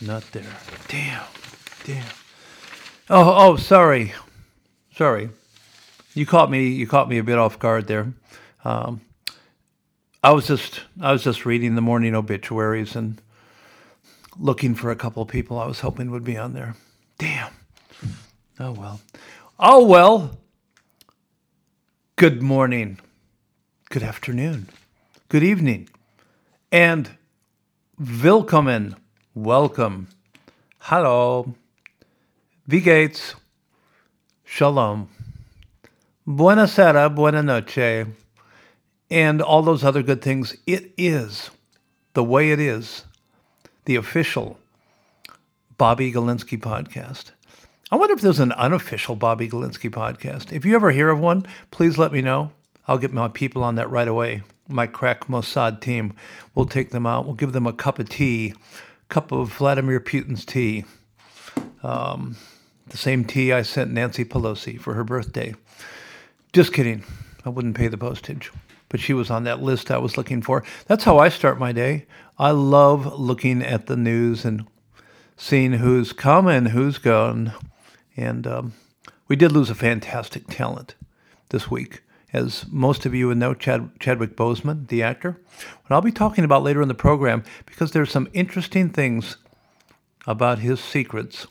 not there. Damn, damn. Oh, oh, sorry, sorry. You caught me. You caught me a bit off guard there. Um, I was just, I was just reading the morning obituaries and looking for a couple of people I was hoping would be on there. Damn. Oh well. Oh well. Good morning. Good afternoon. Good evening. And willkommen. Welcome. Hello. Wie geht's? Shalom. Buonasera, buona noche. And all those other good things. It is the way it is. The official Bobby Galinsky podcast. I wonder if there's an unofficial Bobby Galinsky podcast. If you ever hear of one, please let me know. I'll get my people on that right away. My crack Mossad team. We'll take them out. We'll give them a cup of tea, cup of Vladimir Putin's tea. Um, the same tea I sent Nancy Pelosi for her birthday. Just kidding. I wouldn't pay the postage. But she was on that list I was looking for. That's how I start my day. I love looking at the news and seeing who's coming, who's gone. And um, we did lose a fantastic talent this week. As most of you would know, Chad, Chadwick Boseman, the actor, what I'll be talking about later in the program, because there's some interesting things about his secrets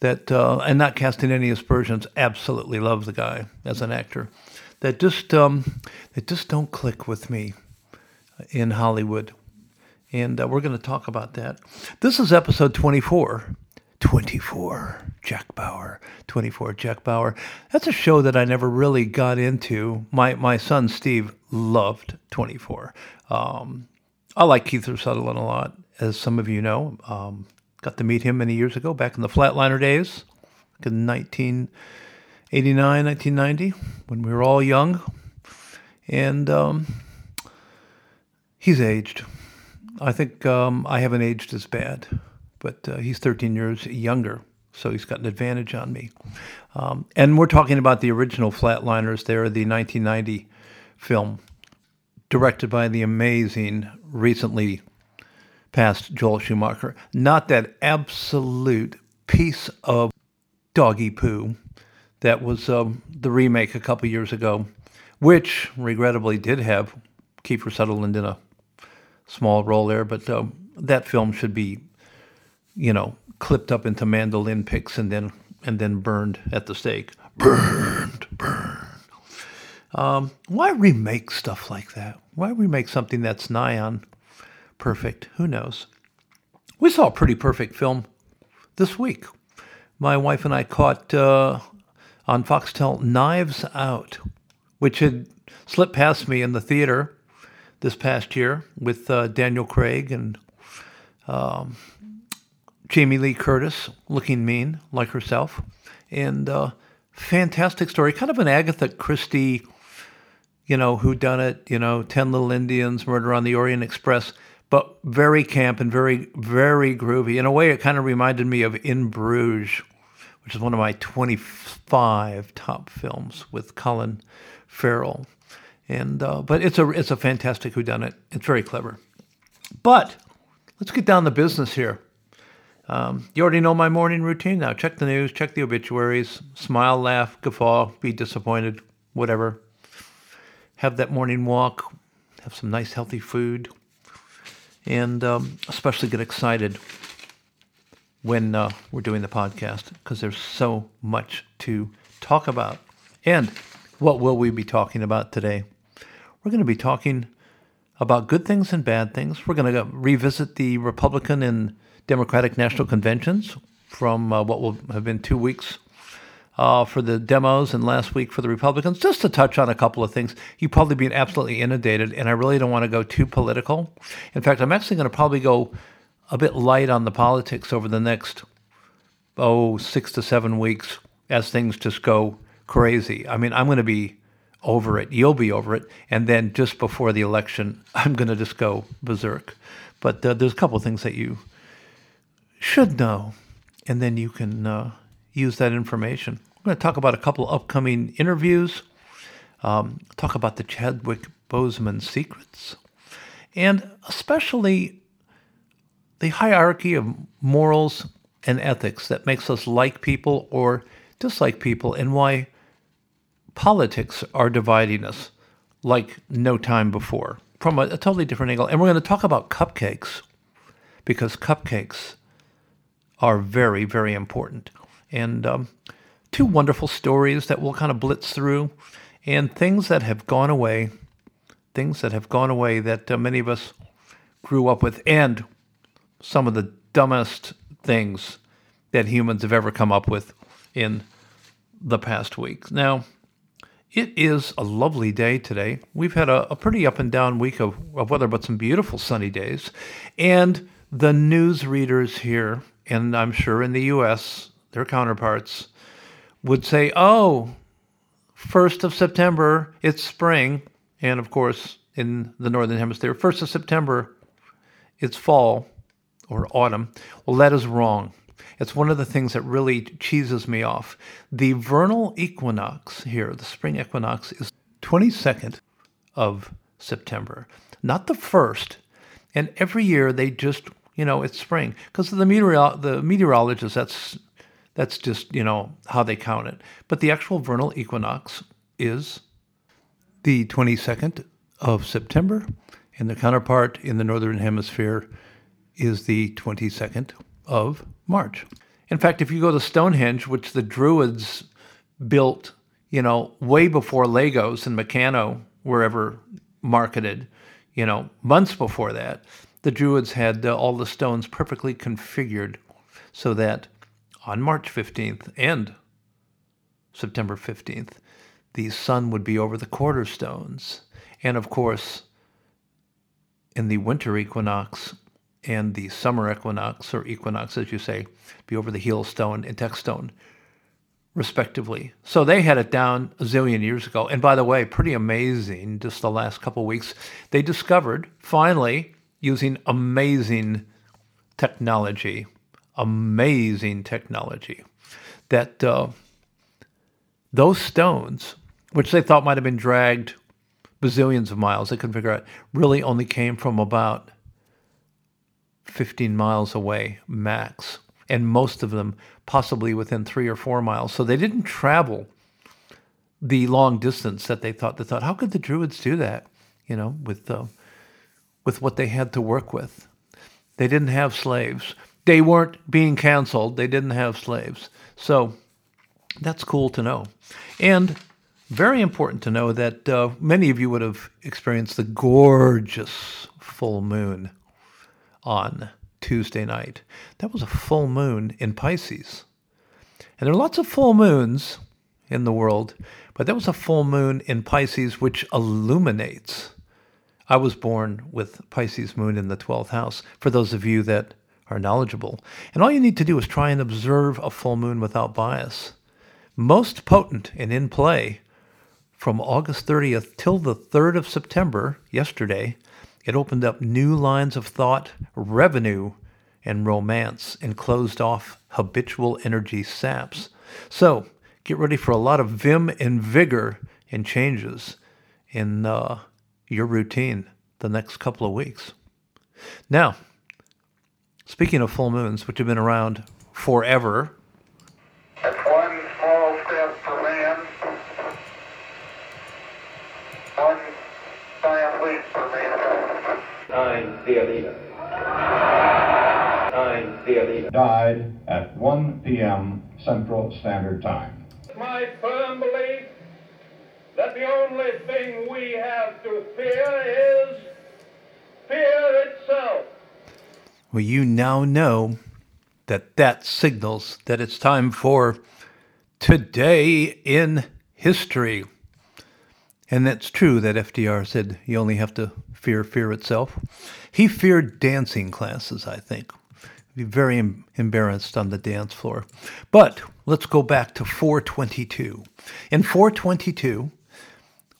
that, uh, and not casting any aspersions, absolutely love the guy as an actor, that just, um, that just don't click with me in Hollywood. And uh, we're going to talk about that. This is episode 24 24 Jack Bauer 24 Jack Bauer. That's a show that I never really got into. My my son Steve loved 24 um, I like Kiefer Sutherland a lot as some of you know. Um, got to meet him many years ago back in the Flatliner days in 1989 1990 when we were all young. And um, he's aged. I think um, I haven't aged as bad but uh, he's 13 years younger, so he's got an advantage on me. Um, and we're talking about the original Flatliners there, the 1990 film, directed by the amazing, recently passed Joel Schumacher. Not that absolute piece of doggy poo that was um, the remake a couple years ago, which regrettably did have Kiefer Sutherland in a small role there, but uh, that film should be you know, clipped up into mandolin picks and then and then burned at the stake. Burned, burned. Um, why remake stuff like that? Why remake something that's nigh on perfect? Who knows? We saw a pretty perfect film this week. My wife and I caught uh, on Foxtel Knives Out, which had slipped past me in the theater this past year with uh, Daniel Craig and um, Jamie Lee Curtis, looking mean like herself, and uh, fantastic story, kind of an Agatha Christie, you know, who done it, you know, Ten Little Indians, Murder on the Orient Express, but very camp and very very groovy. In a way, it kind of reminded me of In Bruges, which is one of my 25 top films with Colin Farrell, and uh, but it's a it's a fantastic whodunit. It's very clever, but let's get down to business here. Um, you already know my morning routine now. Check the news, check the obituaries, smile, laugh, guffaw, be disappointed, whatever. Have that morning walk, have some nice healthy food, and um, especially get excited when uh, we're doing the podcast because there's so much to talk about. And what will we be talking about today? We're going to be talking about good things and bad things. We're going to revisit the Republican and Democratic National Conventions from uh, what will have been two weeks uh, for the demos and last week for the Republicans, just to touch on a couple of things. You've probably been absolutely inundated, and I really don't want to go too political. In fact, I'm actually going to probably go a bit light on the politics over the next, oh, six to seven weeks as things just go crazy. I mean, I'm going to be over it. You'll be over it. And then just before the election, I'm going to just go berserk. But uh, there's a couple things that you should know, and then you can uh, use that information. I'm going to talk about a couple of upcoming interviews. um, talk about the Chadwick Boseman secrets, and especially the hierarchy of morals and ethics that makes us like people or dislike people, and why politics are dividing us like no time before from a, a totally different angle. And we're going to talk about cupcakes because cupcakes are very, very important. And um, two wonderful stories that we'll kind of blitz through, and things that have gone away, things that have gone away that uh, many of us grew up with, and some of the dumbest things that humans have ever come up with in the past week. Now, it is a lovely day today. We've had a, a pretty up and down week of, of weather, but some beautiful sunny days. And the news readers here, and I'm sure in the US, their counterparts, would say, oh, 1st of September, it's spring. And of course, in the Northern Hemisphere, 1st of September, it's fall or autumn. Well, that is wrong. It's one of the things that really cheeses me off. The vernal equinox here, the spring equinox, is 22nd of September, not the first. And every year they just, you know, it's spring because the meteoro- the meteorologists. That's that's just you know how they count it. But the actual vernal equinox is the 22nd of September, and the counterpart in the northern hemisphere is the 22nd of March. In fact, if you go to Stonehenge, which the Druids built, you know, way before Legos and Meccano were ever marketed, you know, months before that, the Druids had uh, all the stones perfectly configured so that on March 15th and September 15th, the sun would be over the quarter stones. And of course, in the winter equinox, and the summer equinox, or equinox as you say, be over the heel stone and text stone, respectively. So they had it down a zillion years ago. And by the way, pretty amazing, just the last couple weeks, they discovered finally using amazing technology, amazing technology, that uh, those stones, which they thought might have been dragged bazillions of miles, they couldn't figure out, really only came from about 15 miles away max, and most of them possibly within three or four miles. So they didn't travel the long distance that they thought. They thought, how could the Druids do that? You know, with uh, with what they had to work with. They didn't have slaves. They weren't being canceled. They didn't have slaves. So that's cool to know. And very important to know that uh, many of you would have experienced the gorgeous full moon on Tuesday night. That was a full moon in Pisces. And there are lots of full moons in the world, but that was a full moon in Pisces which illuminates. I was born with Pisces moon in the 12th house, for those of you that are knowledgeable. And all you need to do is try and observe a full moon without bias. Most potent and in play from August 30th till the 3rd of September, yesterday, it opened up new lines of thought, revenue, and romance, and closed off habitual energy saps. So get ready for a lot of vim and vigor and changes in uh, your routine the next couple of weeks. Now, speaking of full moons, which have been around forever, one small step for man, one giant leap for mankind. Nine theater. Nine theater. Died at 1 p.m. Central Standard Time. My firm belief that the only thing we have to fear is fear itself. well, you now know that that signals that it's time for Today in History. And that's true that FDR said you only have to fear fear itself. He feared dancing classes, I think. Be very em- embarrassed on the dance floor. But let's go back to 422. In 422,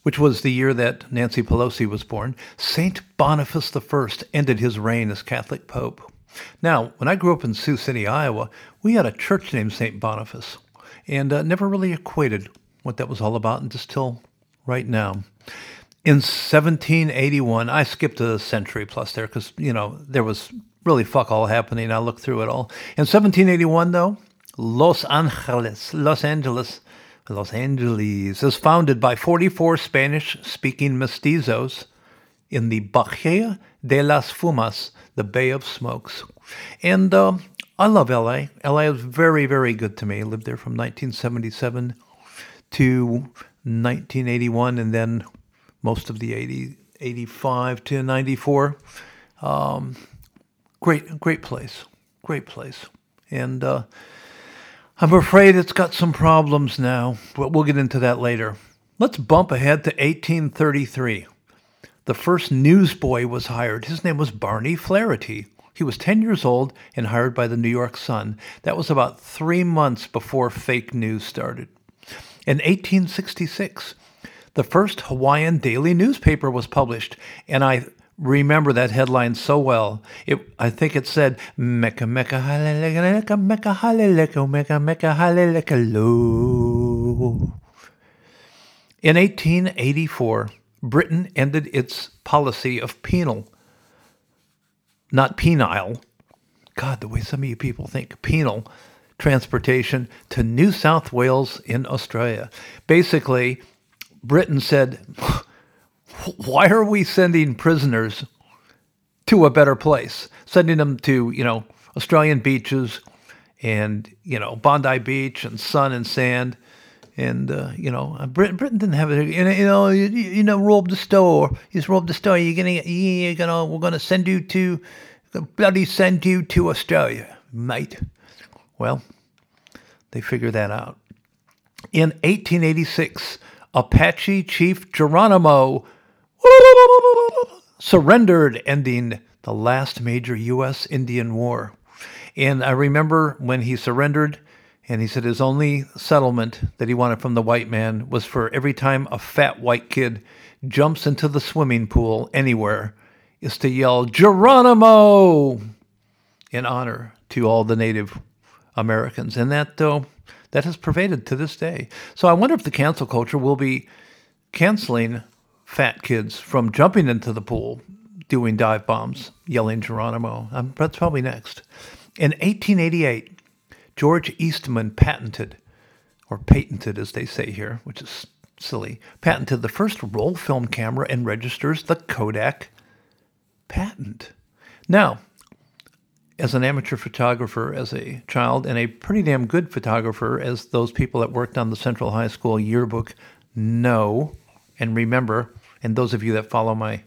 which was the year that Nancy Pelosi was born, St. Boniface I ended his reign as Catholic Pope. Now, when I grew up in Sioux City, Iowa, we had a church named St. Boniface, and uh, never really equated what that was all about until right now. In 1781, I skipped a century plus there because, you know, there was really fuck all happening. I looked through it all. In 1781, though, Los Angeles, Los Angeles, Los Angeles is founded by 44 Spanish speaking mestizos in the Bahia de las Fumas, the Bay of Smokes. And uh, I love LA. LA was very, very good to me. I lived there from 1977 to 1981 and then most of the 80, 85 to 94. Um, great, great place. Great place. And uh, I'm afraid it's got some problems now, but we'll get into that later. Let's bump ahead to 1833. The first newsboy was hired. His name was Barney Flaherty. He was 10 years old and hired by the New York Sun. That was about three months before fake news started. In 1866, the first Hawaiian daily newspaper was published, and I remember that headline so well. It, I think it said, Mecca, Mecca, Mecca, Mecca, Mecca, Mecca, Mecca, lo. In 1884, Britain ended its policy of penal, not penile, God, the way some of you people think, penal transportation to New South Wales in Australia. Basically, Britain said, why are we sending prisoners to a better place? Sending them to, you know, Australian beaches and, you know, Bondi Beach and sun and sand. And, uh, you know, Britain, Britain didn't have it. You know, you know, you, you know rob the store. You just rob the store. You're going to, you're going to, we're going to send you to, bloody send you to Australia, mate. Well, they figured that out. In 1886, Apache Chief Geronimo surrendered, ending the last major U.S. Indian War. And I remember when he surrendered, and he said his only settlement that he wanted from the white man was for every time a fat white kid jumps into the swimming pool anywhere, is to yell, Geronimo! in honor to all the Native Americans. And that, though, that has pervaded to this day. So I wonder if the cancel culture will be canceling fat kids from jumping into the pool, doing dive bombs, yelling Geronimo. Um, that's probably next. In 1888, George Eastman patented, or patented as they say here, which is silly, patented the first roll film camera and registers the Kodak patent. Now, as an amateur photographer as a child and a pretty damn good photographer as those people that worked on the Central High School yearbook know and remember, and those of you that follow my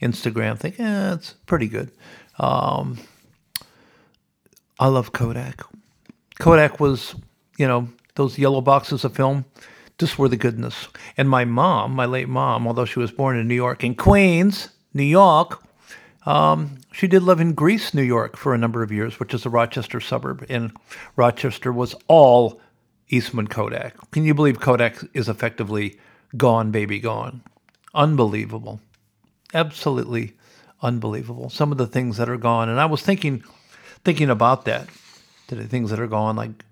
Instagram think, eh, it's pretty good. Um, I love Kodak. Kodak was, you know, those yellow boxes of film just were the goodness. And my mom, my late mom, although she was born in New York, in Queens, New York, um, she did live in Greece, New York for a number of years, which is a Rochester suburb. And Rochester was all Eastman Kodak. Can you believe Kodak is effectively gone, baby, gone? Unbelievable. Absolutely unbelievable. Some of the things that are gone. And I was thinking thinking about that. The things that are gone, like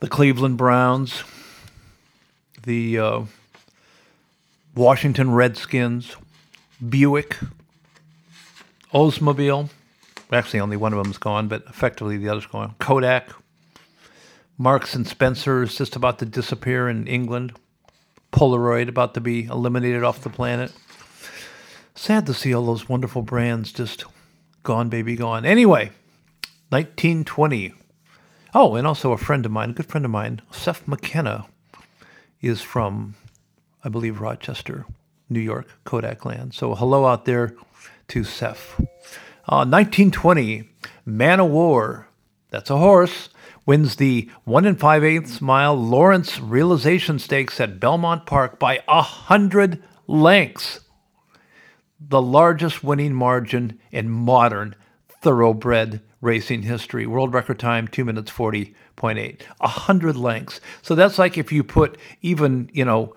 the Cleveland Browns, the uh, Washington Redskins, Buick, Oldsmobile. Actually, only one of them's gone, but effectively the other's gone. Kodak. Marks and Spencer is just about to disappear in England. Polaroid about to be eliminated off the planet. Sad to see all those wonderful brands just gone, baby, gone. Anyway, 1920. Oh, and also a friend of mine, a good friend of mine, Seth McKenna, is from, I believe, Rochester, New York, Kodak land. So hello out there to Seth. Uh, 1920, Man o' War, that's a horse, wins the 1 and 5 eighths mile Lawrence Realization Stakes at Belmont Park by a hundred lengths. The largest winning margin in modern thoroughbred racing history. World record time, 2 minutes 40.8. A hundred lengths. So that's like if you put even, you know,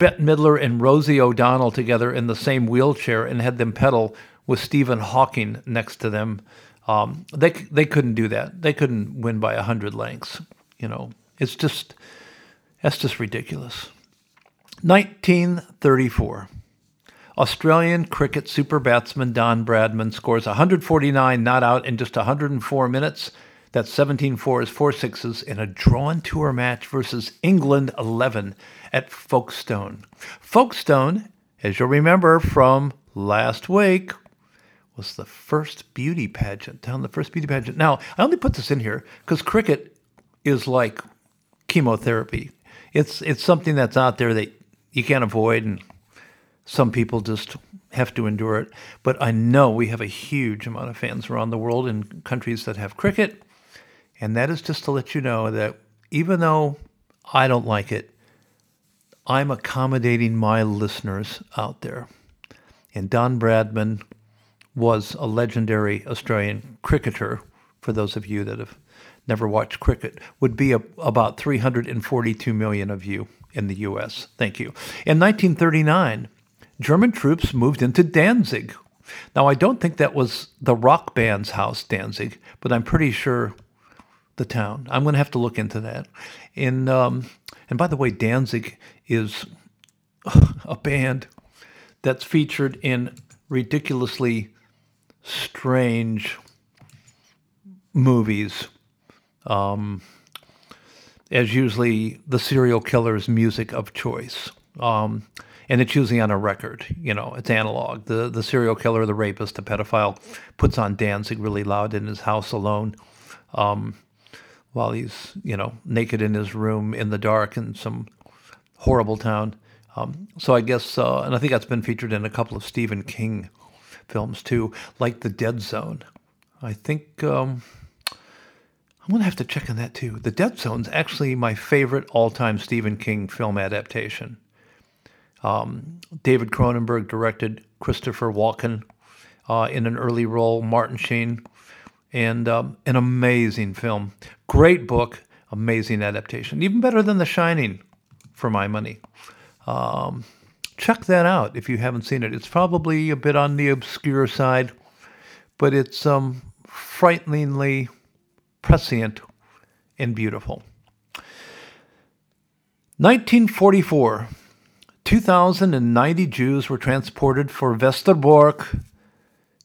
Bette Midler and Rosie O'Donnell together in the same wheelchair and had them pedal with Stephen Hawking next to them. Um, they they couldn't do that. They couldn't win by a hundred lengths. You know, it's just that's just ridiculous. 1934. Australian cricket super batsman Don Bradman scores 149 not out in just 104 minutes. That's 17 fours, 4 sixes in a drawn tour match versus England 11 at Folkestone. Folkestone, as you'll remember from last week, was the first beauty pageant, down the first beauty pageant. Now, I only put this in here because cricket is like chemotherapy. It's it's something that's out there that you can't avoid, and some people just have to endure it. But I know we have a huge amount of fans around the world in countries that have cricket, and that is just to let you know that even though I don't like it, I'm accommodating my listeners out there. And Don Bradman was a legendary Australian cricketer, for those of you that have never watched cricket, would be a, about 342 million of you in the U.S. Thank you. In 1939, German troops moved into Danzig. Now, I don't think that was the rock band's house, Danzig, but I'm pretty sure the town. I'm going to have to look into that. In um, and by the way, Danzig is a band that's featured in ridiculously strange movies. Um, as usually the serial killer's music of choice. Um, and it's usually on a record, you know, it's analog. The the serial killer, the rapist, the pedophile puts on Danzig really loud in his house alone. Um, while he's, you know, naked in his room in the dark in some horrible town. Um, so I guess, uh, and I think that's been featured in a couple of Stephen King films too, like The Dead Zone. I think um, I'm to have to check on that too. The Dead Zone's actually my favorite all-time Stephen King film adaptation. Um, David Cronenberg directed Christopher Walken uh, in an early role, Martin Sheen, and um, an amazing film. Great book, amazing adaptation. Even better than The Shining, for my money. Um, check that out if you haven't seen it. It's probably a bit on the obscure side, but it's um, frighteningly prescient and beautiful. 1944. 2,090 Jews were transported for Westerbork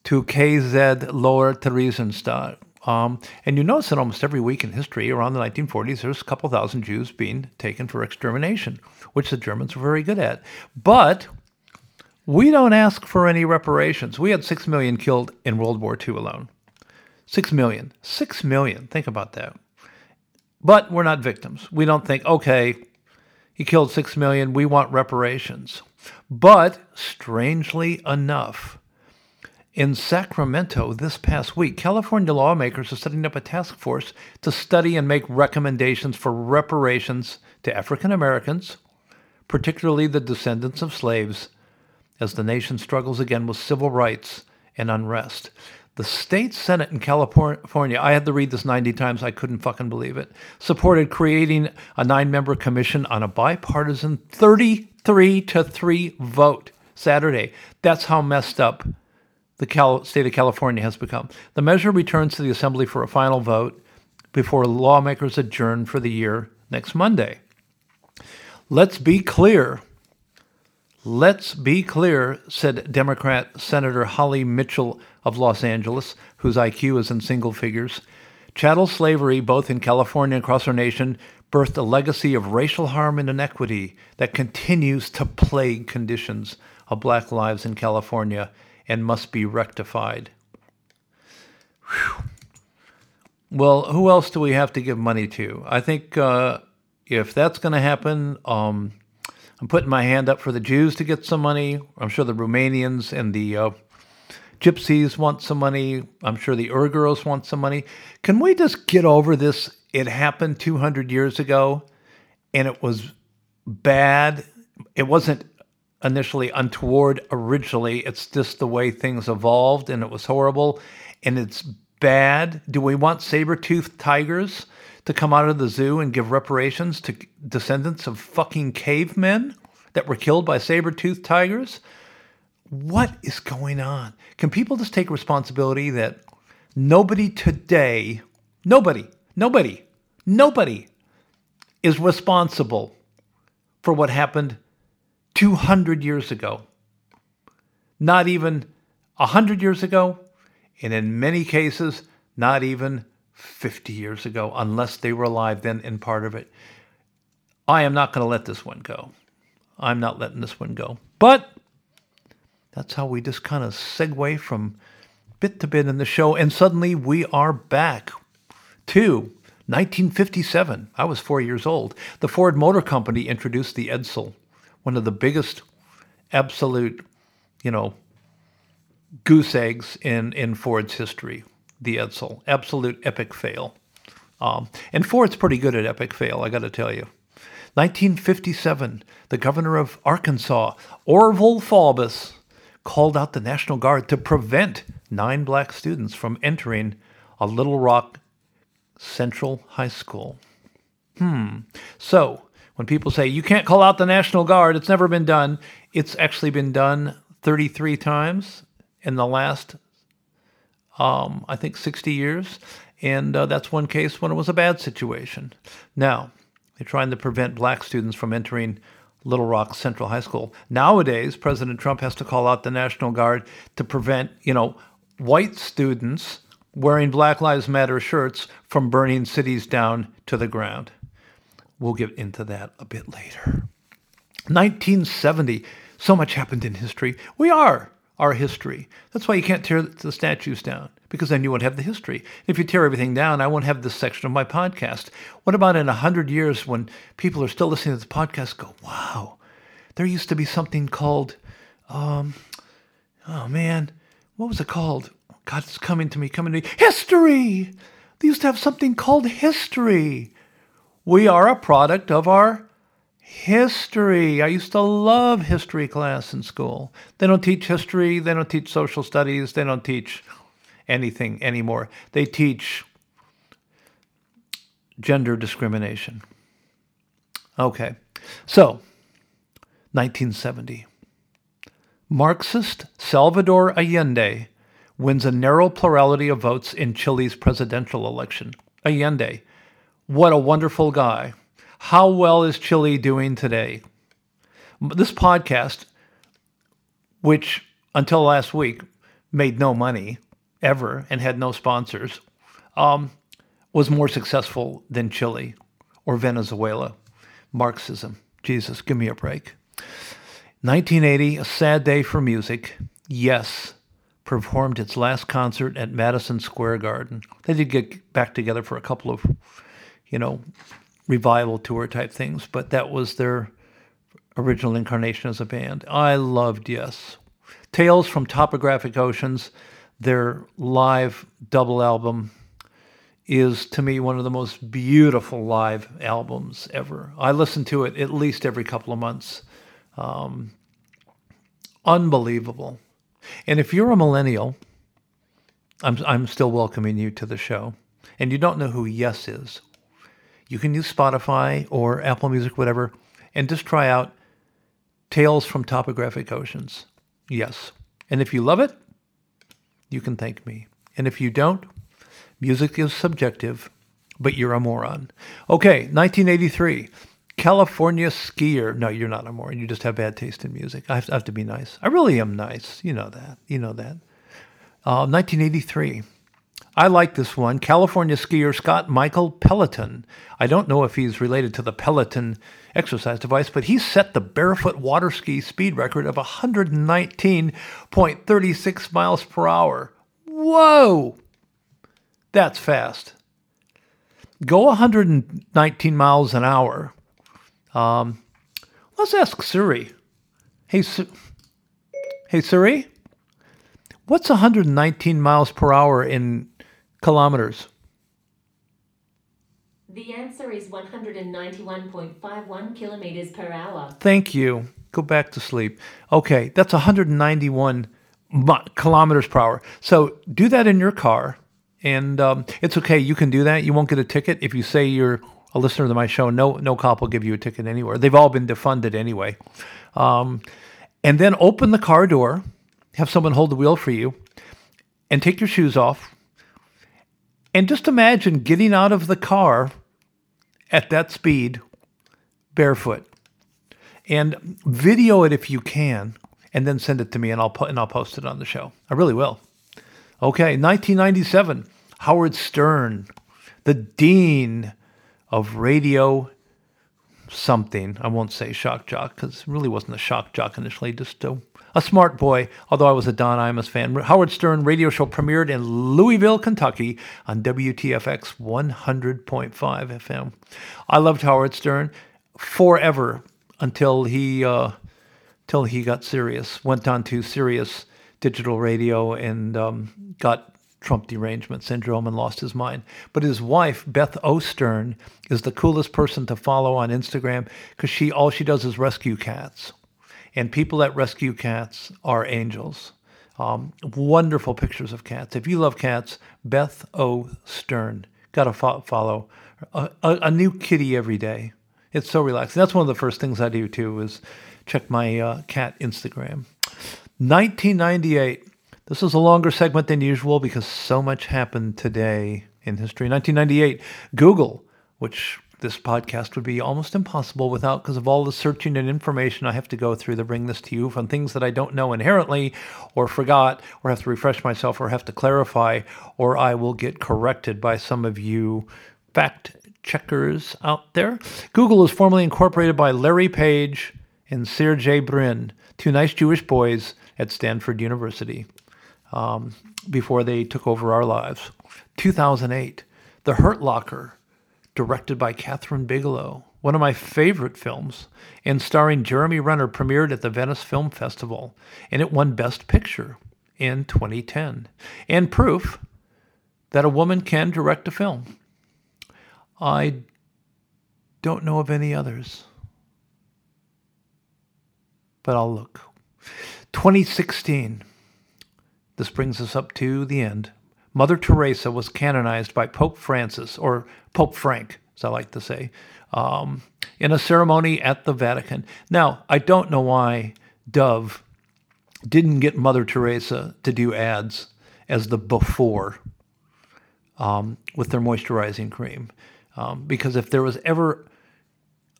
to KZ Lower Theresienstadt. Um, and you notice that almost every week in history around the 1940s, there's a couple thousand Jews being taken for extermination, which the Germans were very good at. But we don't ask for any reparations. We had 6 million killed in World War II alone. 6 million. 6 million. Think about that. But we're not victims. We don't think, okay, he killed 6 million, we want reparations. But strangely enough, in Sacramento this past week, California lawmakers are setting up a task force to study and make recommendations for reparations to African Americans, particularly the descendants of slaves, as the nation struggles again with civil rights and unrest. The state senate in California, I had to read this 90 times, I couldn't fucking believe it, supported creating a nine member commission on a bipartisan 33 to 3 vote Saturday. That's how messed up the Cal- state of California has become. The measure returns to the Assembly for a final vote before lawmakers adjourn for the year next Monday. Let's be clear. Let's be clear, said Democrat Senator Holly Mitchell of Los Angeles, whose IQ is in single figures. Chattel slavery, both in California and across our nation, birthed a legacy of racial harm and inequity that continues to plague conditions of black lives in California and must be rectified. Whew. Well, who else do we have to give money to? I think uh, if that's going to happen, um, I'm putting my hand up for the Jews to get some money. I'm sure the Romanians and the uh, Gypsies want some money. I'm sure the Uyghurs want some money. Can we just get over this? It happened 200 years ago and it was bad. It wasn't initially untoward originally. It's just the way things evolved and it was horrible and it's bad. Do we want saber-toothed tigers to come out of the zoo and give reparations to descendants of fucking cavemen that were killed by saber-toothed tigers? What is going on? Can people just take responsibility that nobody today, nobody, nobody, nobody is responsible for what happened 200 years ago. Not even 100 years ago, and in many cases, not even 50 years ago, unless they were alive then and part of it. I am not going to let this one go. I'm not letting this one go. But that's how we just kind of segue from bit to bit in the show. And suddenly we are back to 1957. I was four years old. The Ford Motor Company introduced the Edsel, one of the biggest absolute, you know, goose eggs in, in Ford's history, the Edsel. Absolute epic fail. Um, and Ford's pretty good at epic fail, I got to tell you. 1957, the governor of Arkansas, Orval Faubus, called out the National Guard to prevent nine black students from entering a Little Rock Central High School. Hmm. So, when people say you can't call out the National Guard, it's never been done, it's actually been done 33 times in the last, um, I think, 60 years. And uh, that's one case when it was a bad situation. Now, they're trying to prevent black students from entering Little Rock Central High School. Nowadays, President Trump has to call out the National Guard to prevent, you know, white students wearing Black Lives Matter shirts from burning cities down to the ground. We'll get into that a bit later. 1970. So much happened in history. We are our history. That's why you can't tear the statues down, because then you won't have the history. If you tear everything down, I won't have this section of my podcast. What about in 100 years when people are still listening to this podcast go, wow, there used to be something called, um, oh man, what was it called? God, it's coming to me, coming to me. History! They used to have something called history. We are a product of our history. I used to love history class in school. They don't teach history, they don't teach social studies, they don't teach anything anymore. They teach gender discrimination. Okay, so 1970. Marxist Salvador Allende wins a narrow plurality of votes in Chile's presidential election. Allende, what a wonderful guy. How well is Chile doing today? This podcast, which until last week made no money ever and had no sponsors, um, was more successful than Chile or Venezuela. Marxism. Jesus, give me a break. 1980, a sad day for music. Yes, performed its last concert at Madison Square Garden. They did get back together for a couple of, you know, revival tour type things, but that was their original incarnation as a band. I loved Yes. Tales from Topographic Oceans, their live double album, is to me one of the most beautiful live albums ever. I listen to it at least every couple of months. Um, unbelievable. And if you're a millennial, I'm, I'm still welcoming you to the show, and you don't know who Yes is, you can use Spotify or Apple Music, whatever, and just try out Tales from Topographic Oceans. Yes. And if you love it, you can thank me. And if you don't, music is subjective, but you're a moron. Okay, 1983. California skier. No, you're not a moron. You just have bad taste in music. I have, to, I have to be nice. I really am nice. You know that. You know that. Uh, 1983. I like this one. California skier Scott Michael Pellaton. I don't know if he's related to the Peloton exercise device, but he set the barefoot water ski speed record of 119.36 miles per hour. Whoa! That's fast. Go 119 miles an hour. Um, let's ask Siri. Hey, Su- hey Siri, what's 119 miles per hour in kilometers? The answer is 191.51 kilometers per hour. Thank you. Go back to sleep. Okay, that's 191 kilometers per hour. So do that in your car, and um, it's okay. You can do that. You won't get a ticket if you say you're a listener to my show. No, no cop will give you a ticket anywhere. They've all been defunded anyway. Um, and then open the car door, have someone hold the wheel for you, and take your shoes off. And just imagine getting out of the car at that speed barefoot and video it if you can, and then send it to me, and I'll put and I'll post it on the show. I really will. Okay, 1997. Howard Stern, the dean of radio something. I won't say shock jock because really wasn't a shock jock initially, just a, a smart boy. Although I was a Don Imus fan. Howard Stern radio show premiered in Louisville, Kentucky on WTFX 100.5 FM. I loved Howard Stern forever until he uh, till he got serious, Went on to Sirius digital radio and um, got Trump derangement syndrome and lost his mind. But his wife, Beth O. Stern, is the coolest person to follow on Instagram because she all she does is rescue cats. And people that rescue cats are angels. Um, wonderful pictures of cats. If you love cats, Beth O. Stern. Got to fo- follow. A, a, a, new kitty every day. It's so relaxing. That's one of the first things I do too is check my uh, cat Instagram. 1998. This is a longer segment than usual because so much happened today in history. 1998, Google, which this podcast would be almost impossible without because of all the searching and information I have to go through to bring this to you from things that I don't know inherently or forgot or have to refresh myself or have to clarify or I will get corrected by some of you fact checkers out there. Google is formally incorporated by Larry Page and Sergey Brin, two nice Jewish boys at Stanford University um, before they took over our lives. 2008, The Hurt Locker, directed by Kathryn Bigelow, one of my favorite films, and starring Jeremy Renner, premiered at the Venice Film Festival, and it won Best Picture in 2010. And proof that a woman can direct a film. I don't know of any others, but I'll look. 2016. This brings us up to the end. Mother Teresa was canonized by Pope Francis, or Pope Frank, as I like to say, um, in a ceremony at the Vatican. Now, I don't know why Dove didn't get Mother Teresa to do ads as the before um, with their moisturizing cream. Um, because if there was ever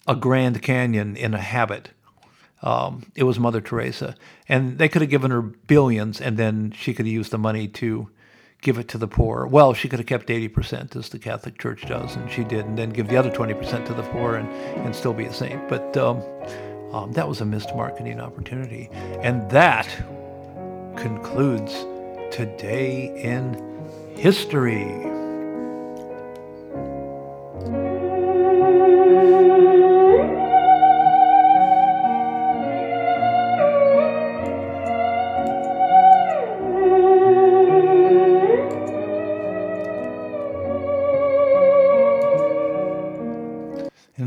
a Grand Canyon in a habit, um, it was Mother Teresa. And they could have given her billions and then she could have used the money to give it to the poor. Well, she could have kept 80% as the Catholic Church does, and she did, and then give the other 20% to the poor and, and still be a saint. But um, um, that was a missed marketing opportunity. And that concludes Today in History.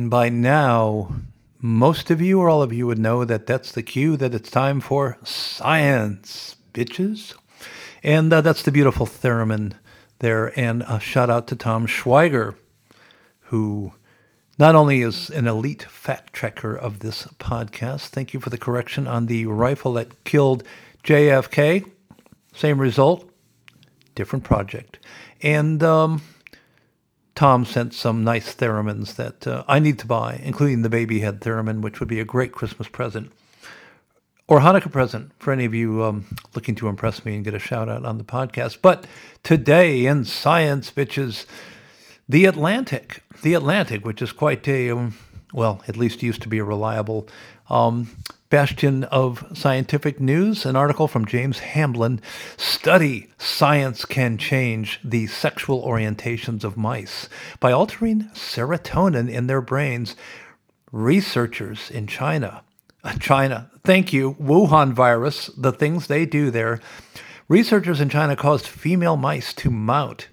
By now, most of you or all of you would know that that's the cue that it's time for science, bitches. And uh, that's the beautiful theremin there. And a shout out to Tom Schweiger, who not only is an elite fact checker of this podcast, thank you for the correction on the rifle that killed JFK. Same result, different project. And um, Tom sent some nice theremins that uh, I need to buy, including the baby head theremin, which would be a great Christmas present or Hanukkah present for any of you um, looking to impress me and get a shout out on the podcast. But today in science, bitches, the Atlantic, the Atlantic, which is quite a, um, well, at least used to be a reliable um, bastion of scientific news, an article from James Hamblin Study Science Can Change the Sexual Orientations of Mice by Altering Serotonin in Their Brains. Researchers in China, uh, China, thank you, Wuhan virus, the things they do there. Researchers in China caused female mice to mount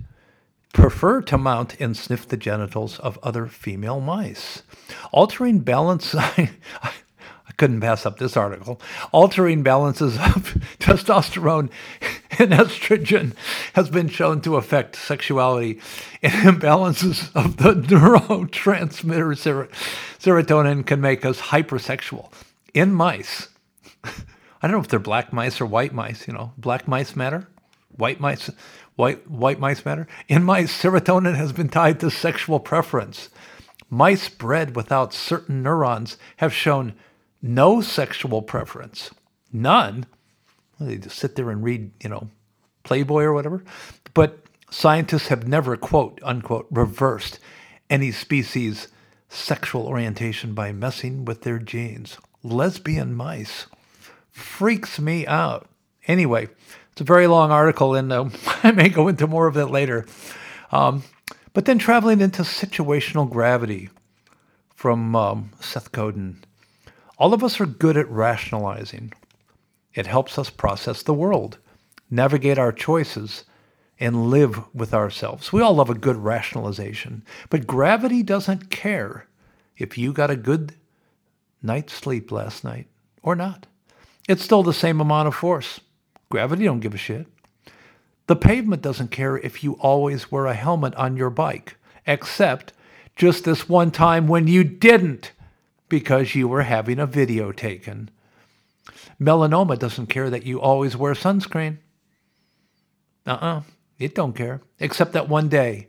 prefer to mount and sniff the genitals of other female mice. Altering balance, couldn't pass up this article. Altering balances of testosterone and estrogen has been shown to affect sexuality, and imbalances of the neurotransmitter ser- serotonin can make us hypersexual. In mice, I don't know if they're black mice or white mice. You know, black mice matter, white mice, white white mice matter. In mice, serotonin has been tied to sexual preference. Mice bred without certain neurons have shown no sexual preference, none. They just sit there and read, you know, Playboy or whatever. But scientists have never, quote unquote, reversed any species' sexual orientation by messing with their genes. Lesbian mice freaks me out. Anyway, it's a very long article, and uh, I may go into more of it later. Um, but then traveling into situational gravity from um, Seth Godin. All of us are good at rationalizing. It helps us process the world, navigate our choices, and live with ourselves. We all love a good rationalization, but gravity doesn't care if you got a good night's sleep last night or not. It's still the same amount of force. Gravity don't give a shit. The pavement doesn't care if you always wear a helmet on your bike, except just this one time when you didn't because you were having a video taken. Melanoma doesn't care that you always wear sunscreen. Uh-uh. It don't care. Except that one day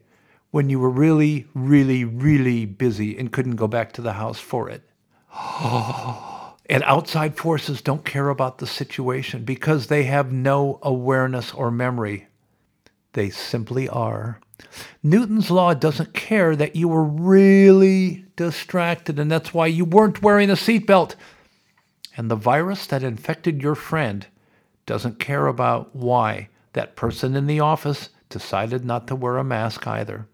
when you were really, really, really busy and couldn't go back to the house for it. and outside forces don't care about the situation because they have no awareness or memory. They simply are. Newton's law doesn't care that you were really distracted and that's why you weren't wearing a seatbelt. And the virus that infected your friend doesn't care about why that person in the office decided not to wear a mask either.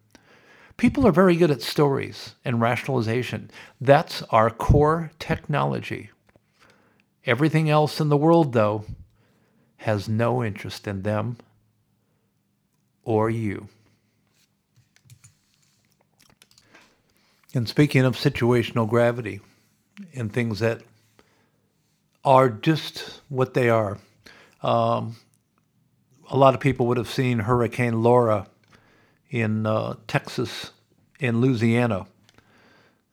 People are very good at stories and rationalization. That's our core technology. Everything else in the world, though, has no interest in them or you. And speaking of situational gravity and things that are just what they are, um, a lot of people would have seen Hurricane Laura in uh, Texas and Louisiana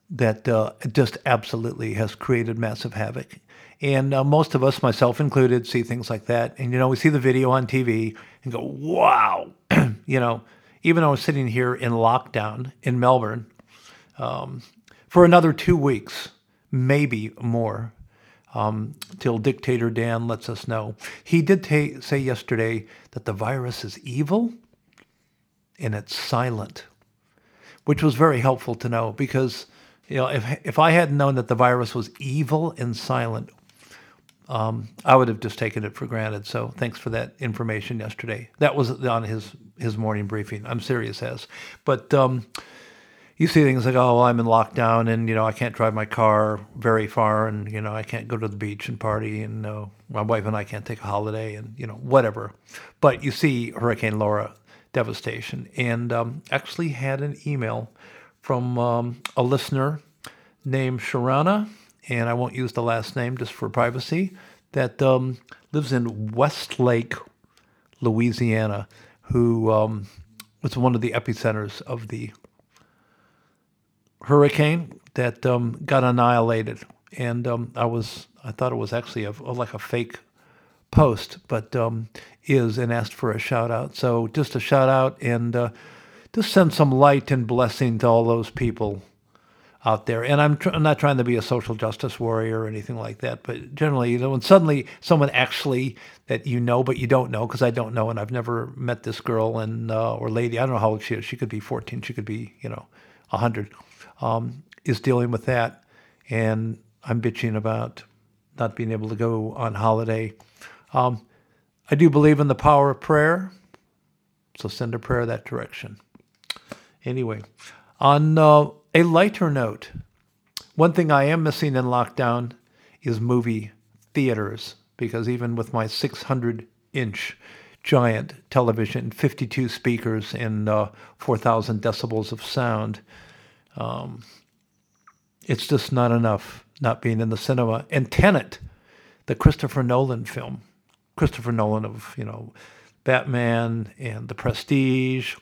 that uh, just absolutely has created massive havoc. And uh, most of us, myself included, see things like that. And, you know, we see the video on TV and go, wow. you know, even though I was sitting here in lockdown in Melbourne um, for another two weeks, maybe more, um, till dictator Dan lets us know. He did say yesterday that the virus is evil and it's silent, which was very helpful to know because you know if if I hadn't known that the virus was evil and silent, um, I would have just taken it for granted. So thanks for that information yesterday. That was on his his morning briefing. I'm serious as, but. Um, you see things like, oh, well, I'm in lockdown and, you know, I can't drive my car very far and, you know, I can't go to the beach and party and uh, my wife and I can't take a holiday and, you know, whatever. But you see Hurricane Laura devastation and um, actually had an email from um, a listener named Sharana, and I won't use the last name just for privacy, that um, lives in Westlake, Louisiana, who um, was one of the epicenters of the hurricane that um, got annihilated. And um, I was, I thought it was actually a, like a fake post, but um, is and asked for a shout out. So just a shout out and uh, just send some light and blessing to all those people out there. And I'm, tr- I'm not trying to be a social justice warrior or anything like that, but generally, you know, when suddenly someone actually that you know but you don't know, because I don't know and I've never met this girl and uh, or lady, I don't know how old she is. She could be 14, she could be, you know, 100 um, is dealing with that. And I'm bitching about not being able to go on holiday. Um, I do believe in the power of prayer, so send a prayer that direction. Anyway, on uh, a lighter note, one thing I am missing in lockdown is movie theaters because even with my 600 inch giant television, 52 speakers, and uh, 4,000 decibels of sound, um, it's just not enough not being in the cinema. And Tenet, the Christopher Nolan film, Christopher Nolan of you know Batman and The Prestige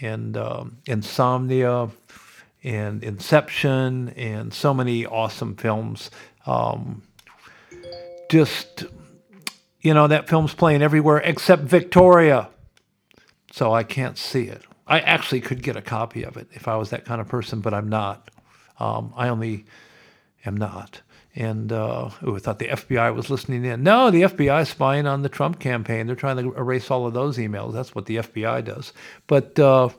and um, Insomnia and Inception and so many awesome films. Um, just you know that film's playing everywhere except Victoria, so I can't see it. I actually could get a copy of it if I was that kind of person, but I'm not. Um, I only am not. And uh, ooh, I thought the FBI was listening in. No, the FBI is spying on the Trump campaign. They're trying to erase all of those emails. That's what the FBI does. But uh,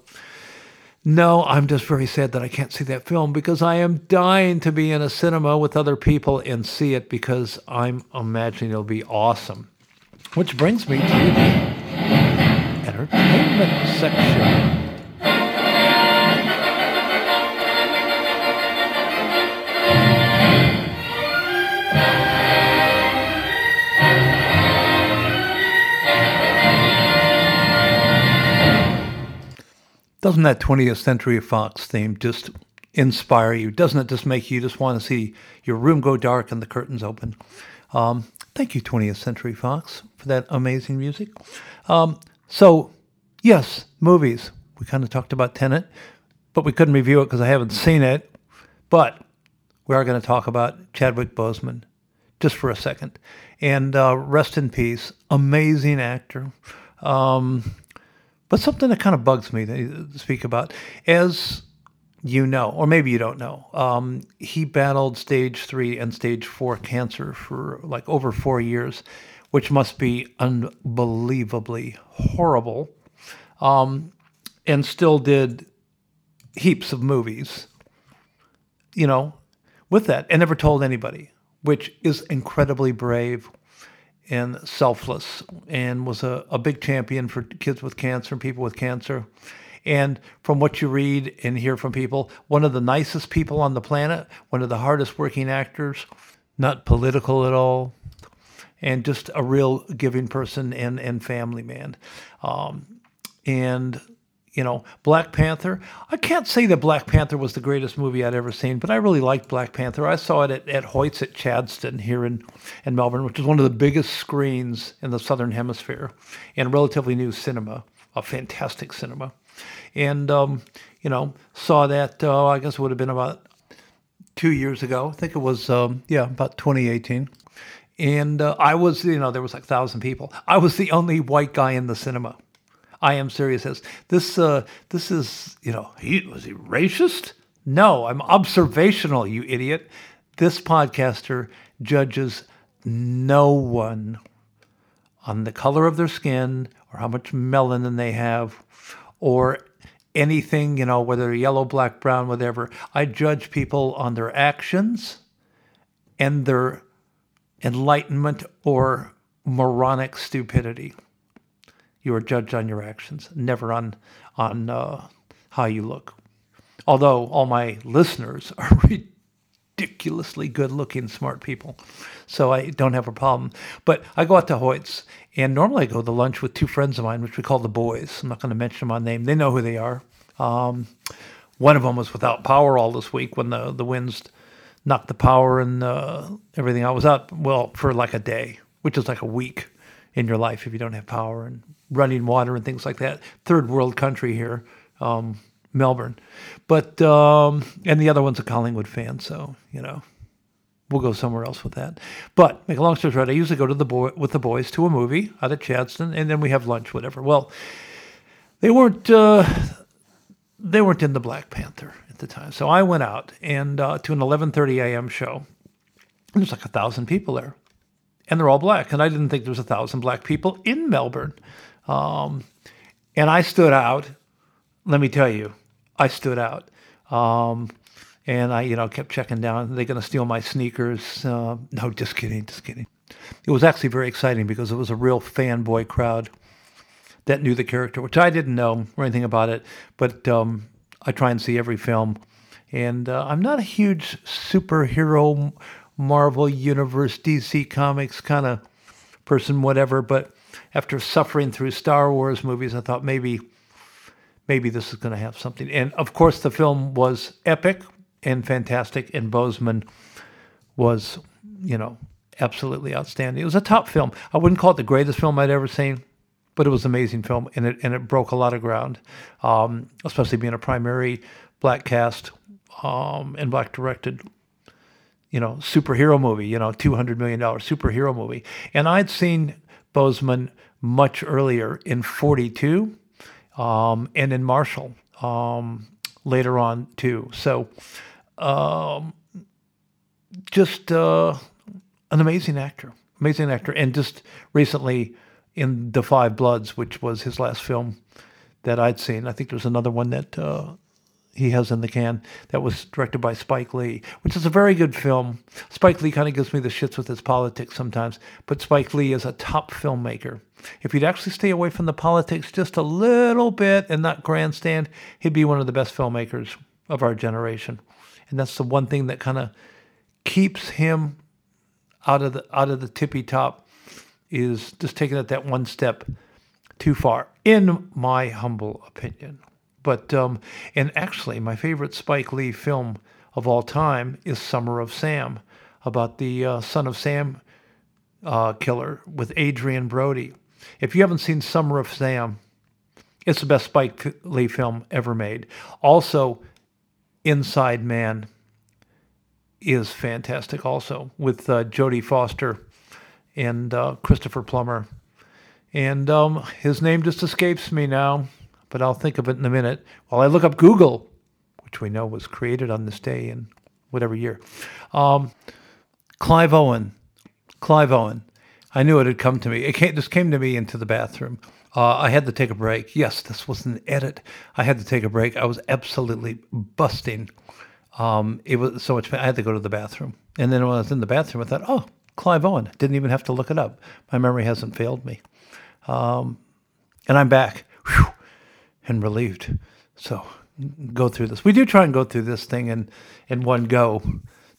no, I'm just very sad that I can't see that film because I am dying to be in a cinema with other people and see it because I'm imagining it'll be awesome. Which brings me to entertainment section. Doesn't that 20th Century Fox theme just inspire you? Doesn't it just make you just want to see your room go dark and the curtains open? Um, thank you, 20th Century Fox, for that amazing music. Um, so, yes, movies. We kind of talked about Tenet, but we couldn't review it because I haven't seen it. But we are going to talk about Chadwick Boseman just for a second. And uh, rest in peace, amazing actor. Um, but something that kind of bugs me to speak about, as you know, or maybe you don't know, um, he battled stage three and stage four cancer for like over four years, which must be unbelievably horrible, um, and still did heaps of movies, you know, with that, and never told anybody, which is incredibly brave and selfless and was a, a big champion for kids with cancer and people with cancer. And from what you read and hear from people, one of the nicest people on the planet, one of the hardest working actors, not political at all, and just a real giving person and, and family man. Um, and you know, Black Panther. I can't say that Black Panther was the greatest movie I'd ever seen, but I really liked Black Panther. I saw it at, at Hoyt's at Chadstone here in, in Melbourne, which is one of the biggest screens in the Southern Hemisphere and relatively new cinema, a fantastic cinema. And, um, you know, saw that, uh, I guess it would have been about two years ago. I think it was, um, yeah, about 2018. And uh, I was, you know, there was like 1,000 people. I was the only white guy in the cinema. I am serious this. Uh, this is you know he was he racist? No, I'm observational. You idiot. This podcaster judges no one on the color of their skin or how much melanin they have or anything, you know, whether yellow, black, brown, whatever. I judge people on their actions and their enlightenment or moronic stupidity. You are judged on your actions, never on on uh, how you look. Although all my listeners are ridiculously good-looking, smart people, so I don't have a problem. But I go out to Hoyt's, and normally I go to lunch with two friends of mine, which we call the boys. I'm not going to mention my name; they know who they are. Um, one of them was without power all this week when the the winds knocked the power and uh, everything. Was out well for like a day, which is like a week in your life if you don't have power and running water and things like that. Third world country here, um, Melbourne. But, um, and the other one's a Collingwood fan, so, you know, we'll go somewhere else with that. But, make a long story short, I usually go to the boy, with the boys to a movie out at Chadstone, and then we have lunch, whatever. Well, they weren't, uh, they weren't in the Black Panther at the time. So I went out and uh, to an 11:30 a.m. show. There's like a thousand people there, and they're all black. And I didn't think there was a thousand black people in Melbourne. Um, and I stood out. Let me tell you, I stood out. Um, and I, you know, kept checking down. Are they going to steal my sneakers? Uh, no, just kidding, just kidding. It was actually very exciting because it was a real fanboy crowd that knew the character, which I didn't know or anything about it. But um, I try and see every film. And uh, I'm not a huge superhero, Marvel Universe, DC Comics kind of person, whatever. But after suffering through Star Wars movies, I thought maybe maybe this is going to have something. And of course, the film was epic and fantastic, and Boseman was, you know, absolutely outstanding. It was a top film. I wouldn't call it the greatest film I'd ever seen, but it was an amazing film, and it and it broke a lot of ground, um, especially being a primary black cast um, and black directed. You know, superhero movie. You know, two hundred million dollar superhero movie, and I'd seen Boseman much earlier in 42 um, and in Marshall um, later on too. So um, just uh, an amazing actor, amazing actor, and just recently in The Five Bloods, which was his last film that I'd seen. I think there's another one that uh, he has in the can that was directed by Spike Lee, which is a very good film. Spike Lee kind of gives me the shits with his politics sometimes, but Spike Lee is a top filmmaker. If he'd actually stay away from the politics just a little bit and not grandstand, he'd be one of the best filmmakers of our generation. And that's the one thing that kind of keeps him out of the out of the tippy top is just taking it that one step too far, in my humble opinion. But um, and actually, my favorite Spike Lee film of all time is Summer of Sam, about the uh, son of Sam uh, killer with Adrien Brody. If you haven't seen Summer of Sam, it's the best Spike Lee film ever made. Also, Inside Man is fantastic. Also with uh, Jodie Foster and uh, Christopher Plummer, and um, his name just escapes me now but I'll think of it in a minute while I look up Google, which we know was created on this day in whatever year. Um, Clive Owen. Clive Owen. I knew it had come to me. It came, this came to me into the bathroom. Uh, I had to take a break. Yes, this was an edit. I had to take a break. I was absolutely busting. Um, it was so much fun. I had to go to the bathroom. And then when I was in the bathroom, I thought, oh, Clive Owen. Didn't even have to look it up. My memory hasn't failed me. Um, and I'm back. Whew and relieved. So go through this. We do try and go through this thing in, in one go,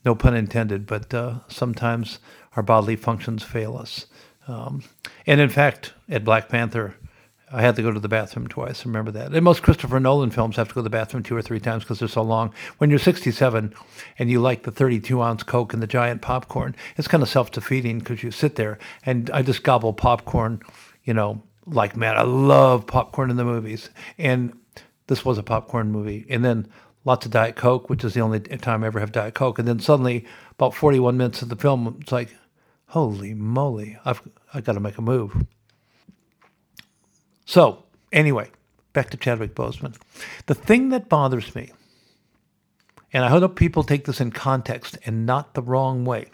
no pun intended, but uh, sometimes our bodily functions fail us. Um, and in fact, at Black Panther, I had to go to the bathroom twice. Remember that. And most Christopher Nolan films have to go to the bathroom two or three times because they're so long. When you're 67 and you like the 32 ounce Coke and the giant popcorn, it's kind of self defeating because you sit there and I just gobble popcorn, you know, like man, I love popcorn in the movies, and this was a popcorn movie. And then lots of Diet Coke, which is the only time I ever have Diet Coke. And then suddenly, about 41 minutes of the film, it's like, holy moly, I've I've got to make a move. So anyway, back to Chadwick Boseman. The thing that bothers me, and I hope people take this in context and not the wrong way,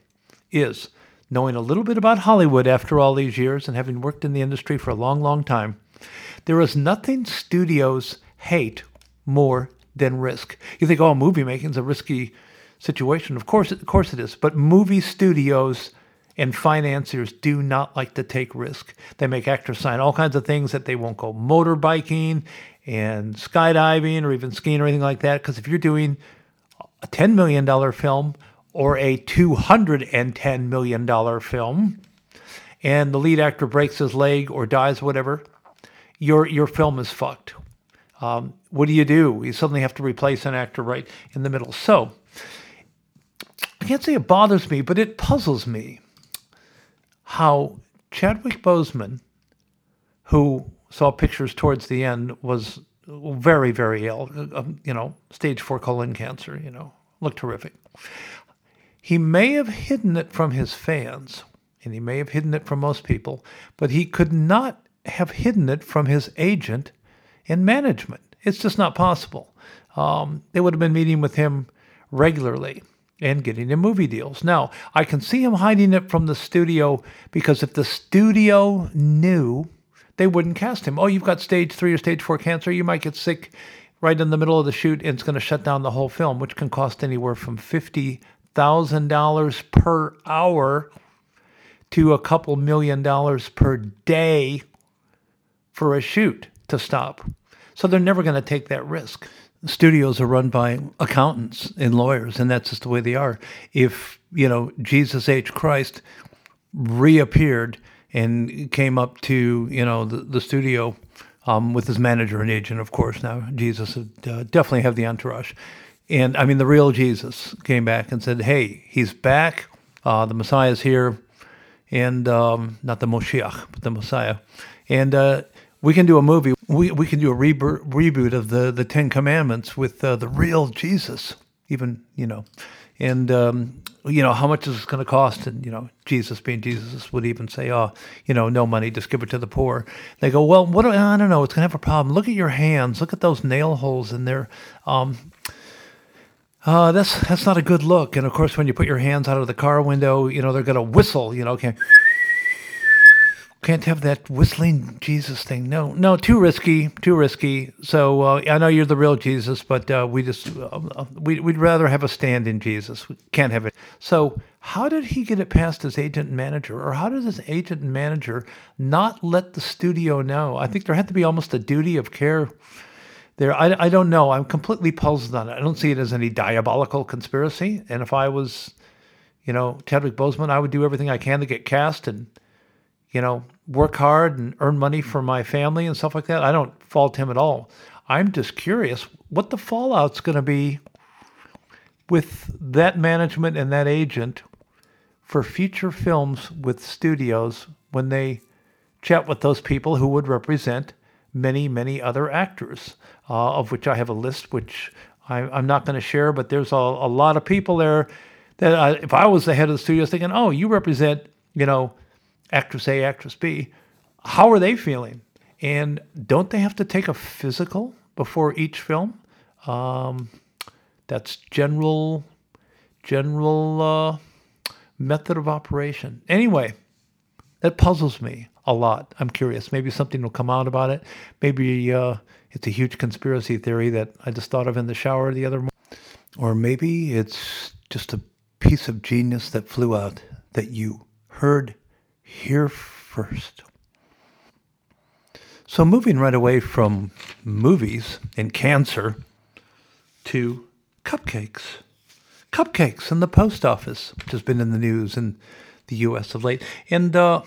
is knowing a little bit about Hollywood after all these years and having worked in the industry for a long, long time, there is nothing studios hate more than risk. You think, oh, movie making is a risky situation. Of course, of course it is. But movie studios and financiers do not like to take risk. They make actors sign all kinds of things that they won't go motorbiking and skydiving or even skiing or anything like that. Because if you're doing a $10 million film or a $210 million film and the lead actor breaks his leg or dies, whatever, your, your film is fucked. Um, what do you do? You suddenly have to replace an actor right in the middle. So I can't say it bothers me, but it puzzles me how Chadwick Boseman, who saw pictures towards the end, was very, very ill. Uh, you know, stage four colon cancer. You know, looked terrific. He may have hidden it from his fans, and he may have hidden it from most people, but he could not have hidden it from his agent and management. It's just not possible. Um, they would have been meeting with him regularly and getting him movie deals. Now, I can see him hiding it from the studio because if the studio knew, they wouldn't cast him. Oh, you've got stage three or stage four cancer, you might get sick right in the middle of the shoot and it's going to shut down the whole film, which can cost anywhere from fifty $1,000 per hour to a couple million dollars per day for a shoot to stop. So they're never going to take that risk. Studios are run by accountants and lawyers, and that's just the way they are. If, you know, Jesus H. Christ reappeared and came up to, you know, the, the studio um, with his manager and agent, of course, now Jesus would uh, definitely have the entourage and I mean, the real Jesus came back and said, "Hey, he's back. Uh, the Messiah is here, and um, not the Moshiach, but the Messiah, and uh, we can do a movie. We we can do a reboot reboot of the the Ten Commandments with uh, the real Jesus, even you know, and um, you know how much is this going to cost? And you know, Jesus being Jesus would even say, "Oh, you know, no money, just give it to the poor." They go, "Well, what? Do, I don't know. It's going to have a problem. Look at your hands. Look at those nail holes in there." Um, uh, that's that's not a good look. And of course, when you put your hands out of the car window, you know they're going to whistle. You know, can't can't have that whistling Jesus thing. No, no, too risky, too risky. So uh, I know you're the real Jesus, but uh, we just uh, we, we'd rather have a stand in Jesus. We can't have it. So how did he get it past his agent and manager, or how did his agent and manager not let the studio know? I think there had to be almost a duty of care there. I, I don't know. I'm completely puzzled on it. I don't see it as any diabolical conspiracy. And if I was, you know, Chadwick Boseman, I would do everything I can to get cast and, you know, work hard and earn money for my family and stuff like that. I don't fault him at all. I'm just curious what the fallout's going to be with that management and that agent for future films with studios when they chat with those people who would represent many, many other actors, uh, of which I have a list, which I, am not going to share, but there's a, a, lot of people there that I, if I was the head of the studio, thinking, oh, you represent, you know, actress A, actress B, how are they feeling? And don't they have to take a physical before each film? Um, that's general, general uh, method of operation. Anyway, that puzzles me a lot. I'm curious. Maybe something will come out about it. Maybe uh, it's a huge conspiracy theory that I just thought of in the shower the other morning. Or maybe it's just a piece of genius that flew out that you heard here first. So, moving right away from movies and cancer to cupcakes. Cupcakes in the post office, which has been in the news in the U.S. of late. And uh,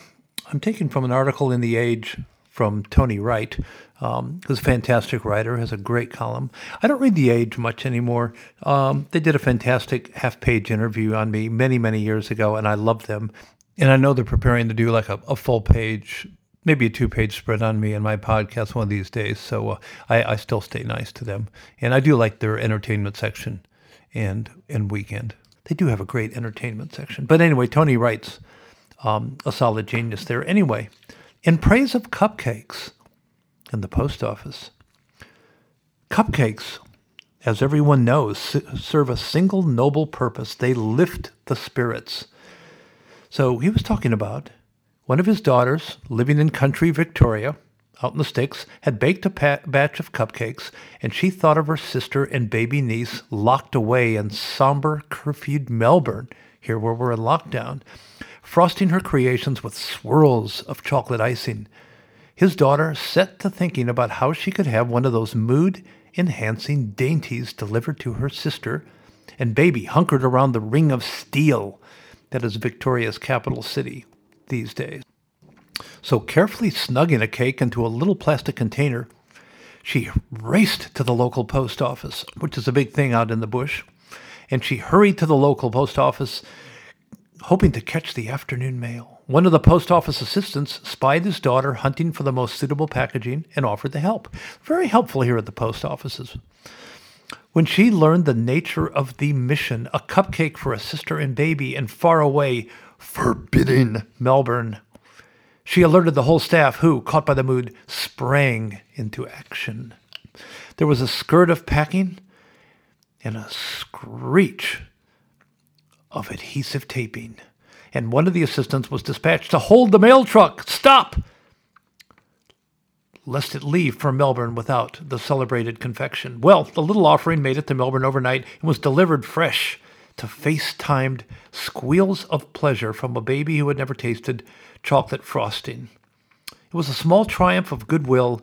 I'm taking from an article in The Age from Tony Wright, um, who's a fantastic writer, has a great column. I don't read The Age much anymore. Um, they did a fantastic half page interview on me many, many years ago, and I love them. And I know they're preparing to do like a, a full page, maybe a two page spread on me in my podcast one of these days. So uh, I, I still stay nice to them. And I do like their entertainment section and, and weekend. They do have a great entertainment section. But anyway, Tony writes um, a solid genius there. Anyway, in praise of cupcakes in the post office, cupcakes, as everyone knows, serve a single noble purpose. They lift the spirits. So he was talking about one of his daughters living in country Victoria out in the sticks had baked a pa- batch of cupcakes and she thought of her sister and baby niece locked away in somber curfewed Melbourne here where we're in lockdown frosting her creations with swirls of chocolate icing. His daughter set to thinking about how she could have one of those mood enhancing dainties delivered to her sister, and baby hunkered around the ring of steel that is Victoria's capital city these days. So, carefully snugging a cake into a little plastic container, she raced to the local post office, which is a big thing out in the bush, and she hurried to the local post office hoping to catch the afternoon mail. One of the post office assistants spied his daughter hunting for the most suitable packaging and offered to help. Very helpful here at the post offices. When she learned the nature of the mission, a cupcake for a sister and baby in faraway, forbidden Melbourne, she alerted the whole staff, who, caught by the mood, sprang into action. There was a skirt of packing and a screech of adhesive taping, and one of the assistants was dispatched to hold the mail truck. Stop! Lest it leave for Melbourne without the celebrated confection. Well, the little offering made it to Melbourne overnight and was delivered fresh to face timed squeals of pleasure from a baby who had never tasted chocolate frosting. It was a small triumph of goodwill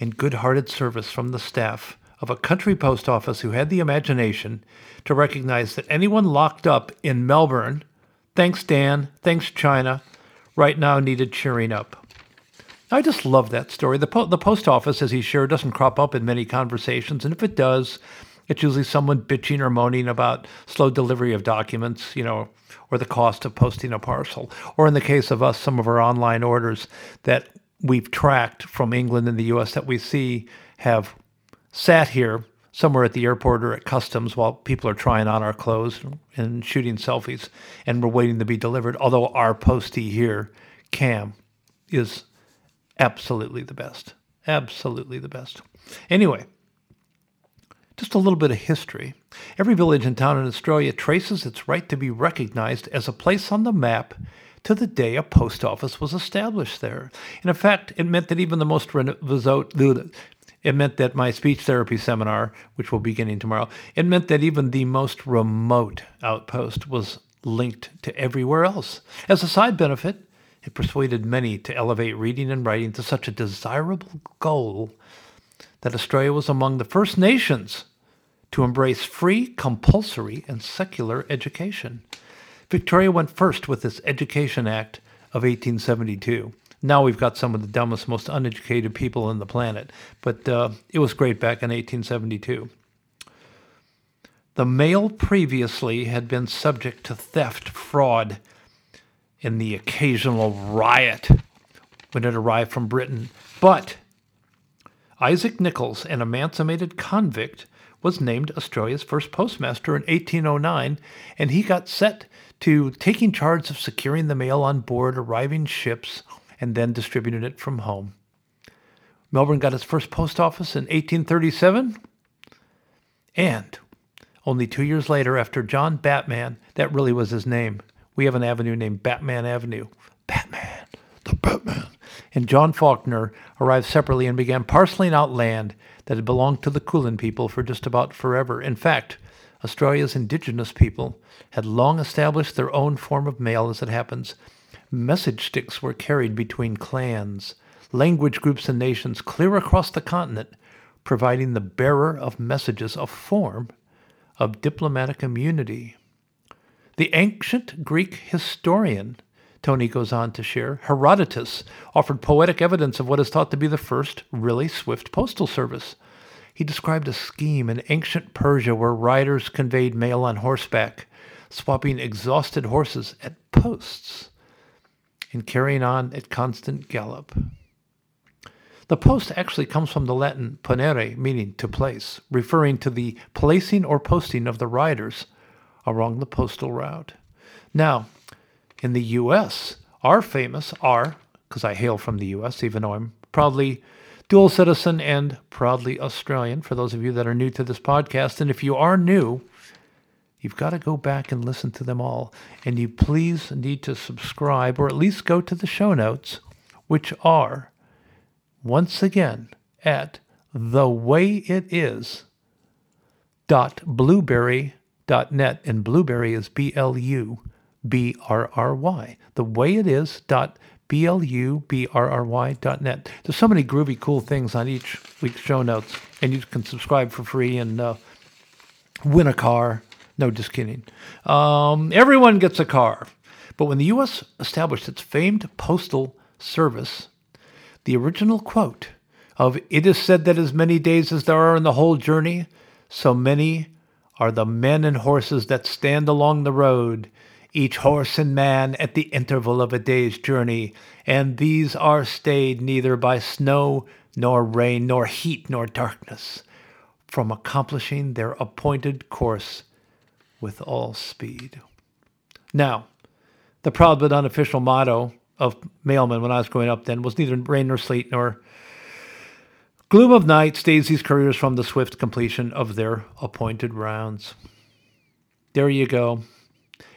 and good hearted service from the staff of a country post office who had the imagination to recognize that anyone locked up in Melbourne, thanks Dan, thanks China, right now needed cheering up. I just love that story. The, po- the post office, as he shared, doesn't crop up in many conversations, and if it does, it's usually someone bitching or moaning about slow delivery of documents, you know, or the cost of posting a parcel. Or in the case of us, some of our online orders that we've tracked from England and the US that we see have sat here somewhere at the airport or at customs while people are trying on our clothes and shooting selfies and we're waiting to be delivered. Although our postie here, Cam, is absolutely the best. Absolutely the best. Anyway, Just a little bit of history. Every village and town in Australia traces its right to be recognized as a place on the map to the day a post office was established there. And in fact, it meant that even the most remote, it meant that my speech therapy seminar, which will be beginning tomorrow, it meant that even the most remote outpost was linked to everywhere else. As a side benefit, it persuaded many to elevate reading and writing to such a desirable goal that Australia was among the first nations to embrace free, compulsory, and secular education. Victoria went first with this Education Act of 1872. Now we've got some of the dumbest, most uneducated people on the planet, but uh, it was great back in 1872. The mail previously had been subject to theft, fraud, and the occasional riot when it arrived from Britain. But Isaac Nichols, an emancipated convict, was named Australia's first postmaster in 1809, and he got set to taking charge of securing the mail on board arriving ships and then distributing it from home. Melbourne got its first post office in 1837, and only two years later, after John Batman, that really was his name, we have an avenue named Batman Avenue. Batman, the Batman. And John Fawkner arrived separately and began parceling out land that had belonged to the Kulin people for just about forever. In fact, Australia's indigenous people had long established their own form of mail as it happens. Message sticks were carried between clans, language groups, and nations clear across the continent, providing the bearer of messages a form of diplomatic immunity. The ancient Greek historian, Tony goes on to share, Herodotus offered poetic evidence of what is thought to be the first really swift postal service. He described a scheme in ancient Persia where riders conveyed mail on horseback, swapping exhausted horses at posts and carrying on at constant gallop. The post actually comes from the Latin ponere, meaning to place, referring to the placing or posting of the riders along the postal route. Now, in the U.S., our famous are, because I hail from the U.S., even though I'm proudly dual citizen and proudly Australian, for those of you that are new to this podcast. And if you are new, you've got to go back and listen to them all. And you please need to subscribe or at least go to the show notes, which are, once again, at the way it is dot blubrry net, and blueberry is B L U B R R Y. The way it is dot B L U B R R Y dot net. There's so many groovy, cool things on each week's show notes, and you can subscribe for free and uh, win a car. No, just kidding. Um, everyone gets a car. But when the U.S. established its famed postal service, the original quote of "It is said that as many days as there are in the whole journey, so many are the men and horses that stand along the road, each horse and man at the interval of a day's journey, and these are stayed neither by snow, nor rain, nor heat, nor darkness, from accomplishing their appointed course with all speed. Now, the proud but unofficial motto of mailmen when I was growing up then was neither rain nor sleet nor Gloom of night stays these couriers from the swift completion of their appointed rounds. There you go.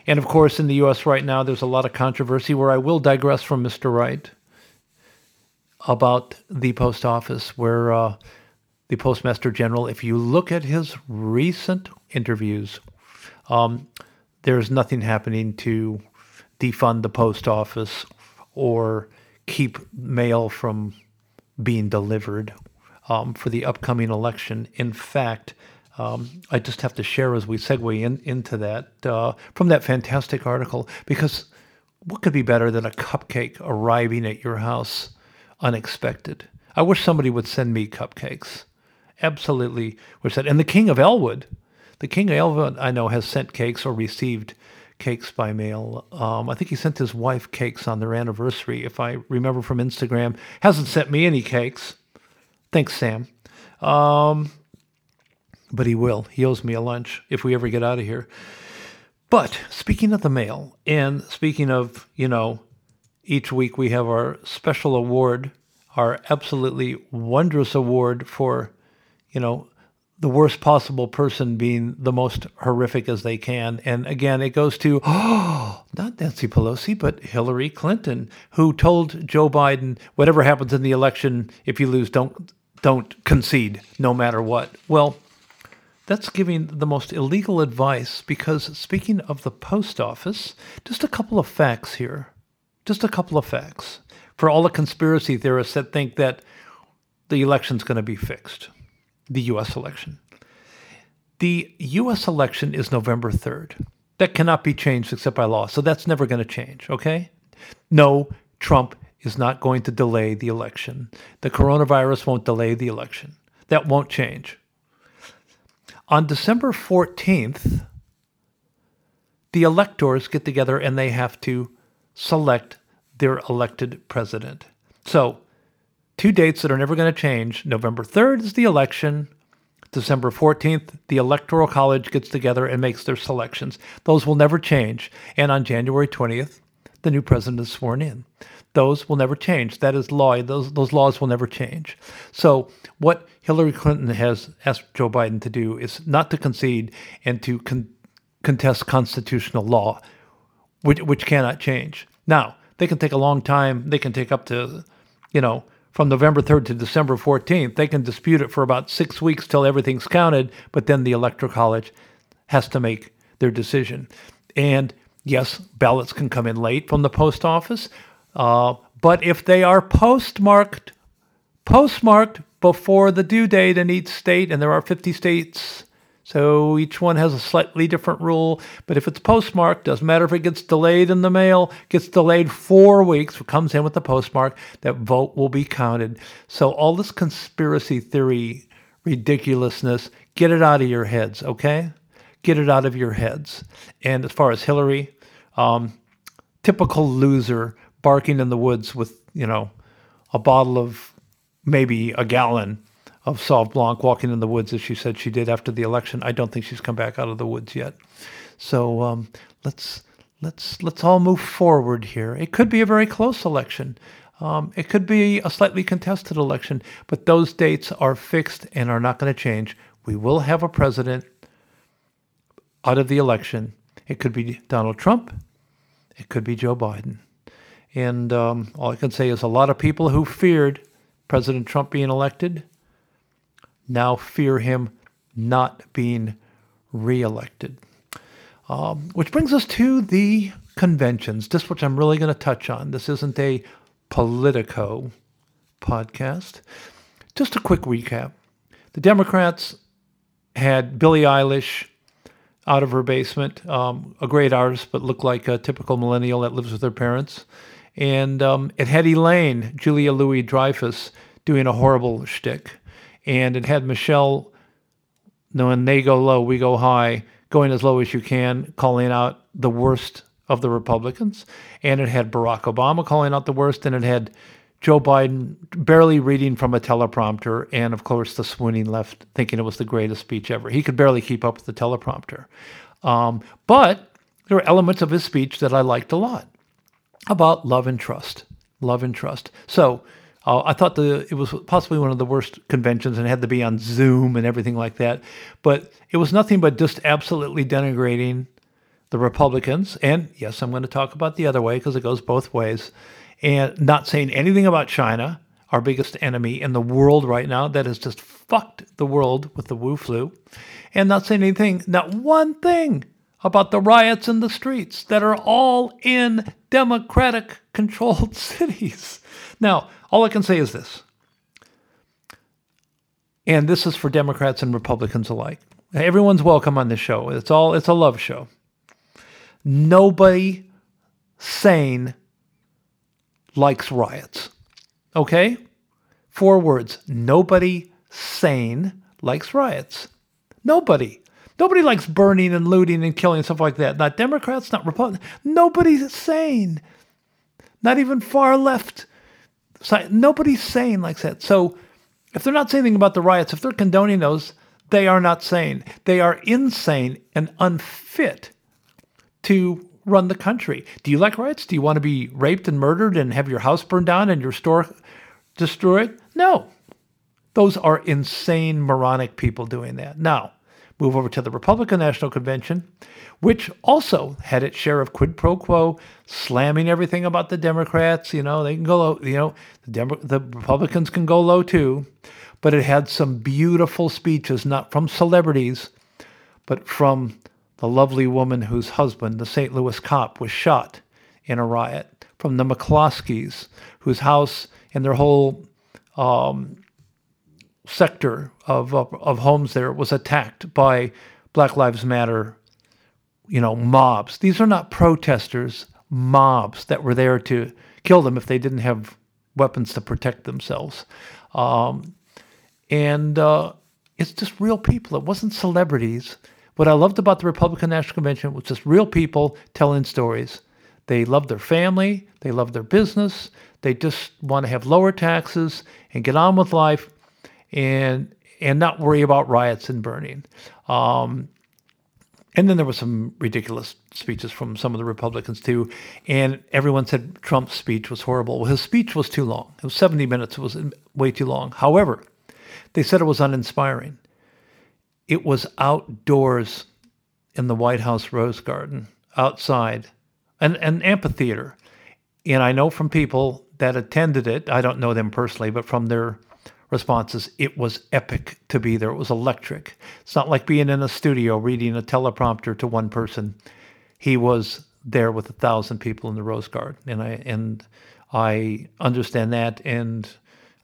And of course, in the U.S. right now, there's a lot of controversy where I will digress from Mr. Wright about the post office, where uh, the Postmaster General, if you look at his recent interviews, um, there's nothing happening to defund the post office or keep mail from being delivered um, for the upcoming election. In fact, um, I just have to share as we segue in, into that uh, from that fantastic article because what could be better than a cupcake arriving at your house unexpected? I wish somebody would send me cupcakes. Absolutely wish that. And the King of Elwood, the King of Elwood, I know, has sent cakes or received cakes by mail. Um, I think he sent his wife cakes on their anniversary, if I remember from Instagram. Hasn't sent me any cakes. Thanks, Sam. Um, but he will. He owes me a lunch if we ever get out of here. But speaking of the mail, and speaking of, you know, each week we have our special award, our absolutely wondrous award for, you know, the worst possible person being the most horrific as they can. And again, it goes to, oh, not Nancy Pelosi, but Hillary Clinton, who told Joe Biden, whatever happens in the election, if you lose, don't, don't concede no matter what. Well, that's giving the most illegal advice because speaking of the post office, just a couple of facts here. Just a couple of facts for all the conspiracy theorists that think that the election's going to be fixed the US election. The US election is November 3rd. That cannot be changed except by law. So that's never going to change, okay? No, Trump is not going to delay the election. The coronavirus won't delay the election. That won't change. On December 14th, the electors get together and they have to select their elected president. So two dates that are never going to change. November 3rd is the election. December 14th, the Electoral College gets together and makes their selections. Those will never change. And on January 20th, the new president is sworn in. Those will never change. That is law. Those, those laws will never change. So, what Hillary Clinton has asked Joe Biden to do is not to concede and to con- contest constitutional law, which, which cannot change. Now, they can take a long time. They can take up to, you know, from November 3rd to December 14th. They can dispute it for about six weeks till everything's counted, but then the Electoral College has to make their decision. And yes, ballots can come in late from the post office, uh, but if they are postmarked, postmarked before the due date in each state, and there are 50 states so each one has a slightly different rule. But if it's postmarked, doesn't matter if it gets delayed in the mail, gets delayed four weeks, comes in with the postmark, that vote will be counted. So all this conspiracy theory ridiculousness, get it out of your heads, okay? Get it out of your heads. And as far as Hillary, um, typical loser barking in the woods with, you know, a bottle of maybe a gallon of Sauv Blanc walking in the woods as she said she did after the election. I don't think she's come back out of the woods yet. So um, let's let's let's all move forward here. It could be a very close election. Um, it could be a slightly contested election, but those dates are fixed and are not going to change. We will have a president out of the election. It could be Donald Trump. It could be Joe Biden. And um, all I can say is a lot of people who feared President Trump being elected now fear him not being reelected. Um, which brings us to the conventions, just which I'm really going to touch on. This isn't a Politico podcast. Just a quick recap. The Democrats had Billie Eilish out of her basement, um, a great artist, but looked like a typical millennial that lives with her parents. And um, it had Elaine, Julia Louis Dreyfus, doing a horrible shtick. And it had Michelle, no, when they go low, we go high, going as low as you can, calling out the worst of the Republicans, and it had Barack Obama calling out the worst, and it had Joe Biden barely reading from a teleprompter, and of course the swooning left, thinking it was the greatest speech ever. He could barely keep up with the teleprompter, um, but there were elements of his speech that I liked a lot about love and trust, love and trust. So uh, I thought the it was possibly one of the worst conventions and had to be on Zoom and everything like that. But it was nothing but just absolutely denigrating the Republicans. And yes, I'm going to talk about the other way because it goes both ways. And not saying anything about China, our biggest enemy in the world right now, that has just fucked the world with the Wu flu. And not saying anything, not one thing about the riots in the streets that are all in democratic controlled cities. Now, all I can say is this, and this is for Democrats and Republicans alike. Everyone's welcome on this show. It's all it's a love show. Nobody sane likes riots. Okay? Four words. Nobody sane likes riots. Nobody. Nobody likes burning and looting and killing and stuff like that. Not Democrats, not Republicans. Nobody's sane. Not even far left nobody's saying like that. So if they're not saying anything about the riots, if they're condoning those, they are not sane. They are insane and unfit to run the country. Do you like riots? Do you want to be raped and murdered and have your house burned down and your store destroyed? No. Those are insane, moronic people doing that. Now, move over to the Republican National Convention, which also had its share of quid pro quo, slamming everything about the Democrats. You know, they can go low, you know, the, Demo- the Republicans can go low too. But it had some beautiful speeches, not from celebrities, but from the lovely woman whose husband, the St. Louis cop, was shot in a riot, from the McCloskeys, whose house and their whole um, sector of, of, of homes there was attacked by Black Lives Matter, you know, mobs. These are not protesters, mobs that were there to kill them if they didn't have weapons to protect themselves. Um, and uh, it's just real people. It wasn't celebrities. What I loved about the Republican National Convention was just real people telling stories. They love their family, they love their business, they just want to have lower taxes and get on with life and and not worry about riots and burning. Um, and then there were some ridiculous speeches from some of the Republicans too. And everyone said Trump's speech was horrible. Well, his speech was too long. It was 70 minutes. It was way too long. However, they said it was uninspiring. It was outdoors in the White House Rose Garden, outside, an, an amphitheater. And I know from people that attended it, I don't know them personally, but from their responses, it was epic to be there. It was electric. It's not like being in a studio reading a teleprompter to one person. He was there with a thousand people in the Rose Garden, and I and I understand that. And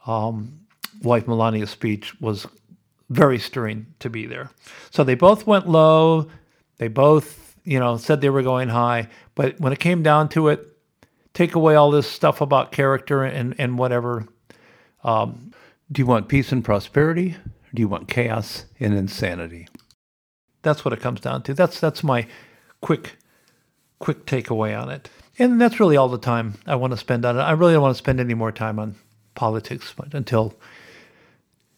um, wife Melania's speech was very stirring to be there. So they both went low. They both, you know, said they were going high. But when it came down to it, take away all this stuff about character and, and whatever. Um, do you want peace and prosperity? Or do you want chaos and insanity? That's what it comes down to. That's that's my quick quick takeaway on it. And that's really all the time I want to spend on it. I really don't want to spend any more time on politics until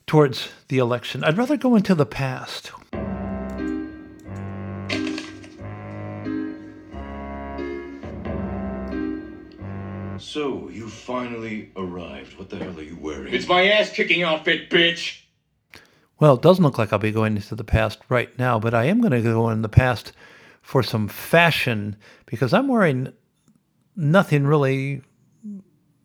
towards the election. I'd rather go into the past. So, you finally arrived. What the hell are you wearing? It's my ass kicking outfit, bitch! Well, it doesn't look like I'll be going into the past right now, but I am going to go in the past for some fashion because I'm wearing nothing really,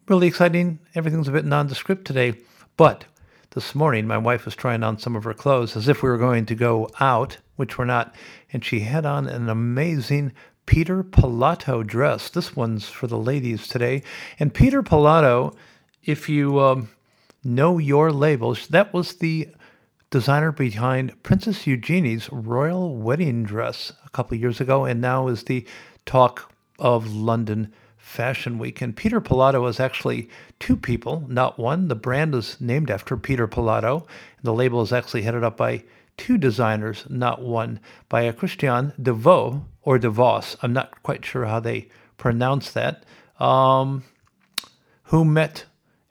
really exciting. Everything's a bit nondescript today. But this morning, my wife was trying on some of her clothes as if we were going to go out, which we're not, and she had on an amazing Peter Pilotto dress. This one's for the ladies today. And Peter Pilotto, if you um, know your labels, that was the designer behind Princess Eugenie's royal wedding dress a couple years ago, and now is the talk of London Fashion Week. And Peter Pilotto is actually two people, not one. The brand is named after Peter Pilotto, and The label is actually headed up by two designers, not one, by a Christian DeVoe or DeVos. I'm not quite sure how they pronounce that. Um, who met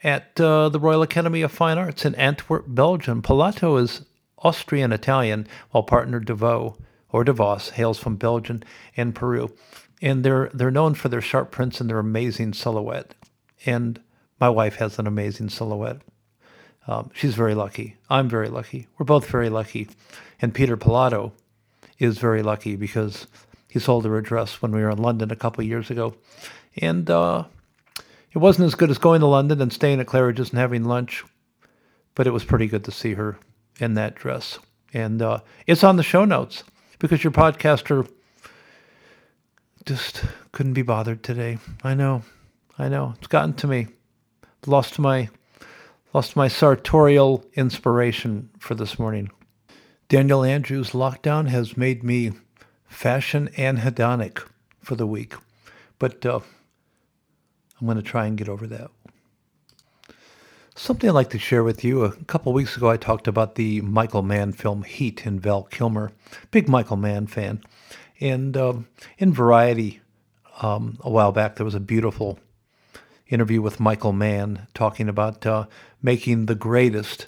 at uh, the Royal Academy of Fine Arts in Antwerp, Belgium. Pilotto is Austrian Italian, while partner DeVoe or DeVos hails from Belgium and Peru. And they're they're known for their sharp prints and their amazing silhouette. And my wife has an amazing silhouette. Um, she's very lucky. I'm very lucky. We're both very lucky. And Peter Pilotto is very lucky because he sold her a dress when we were in London a couple of years ago. And uh, it wasn't as good as going to London and staying at Claridge's and having lunch, but it was pretty good to see her in that dress. And uh, it's on the show notes because your podcaster just couldn't be bothered today. I know. I know. It's gotten to me. Lost my lost my sartorial inspiration for this morning. Daniel Andrews' lockdown has made me fashion and hedonic for the week, but uh, I'm going to try and get over that. Something I'd like to share with you. A couple weeks ago, I talked about the Michael Mann film Heat and Val Kilmer. Big Michael Mann fan. And um, in Variety, um, a while back, there was a beautiful interview with Michael Mann talking about uh, making the greatest,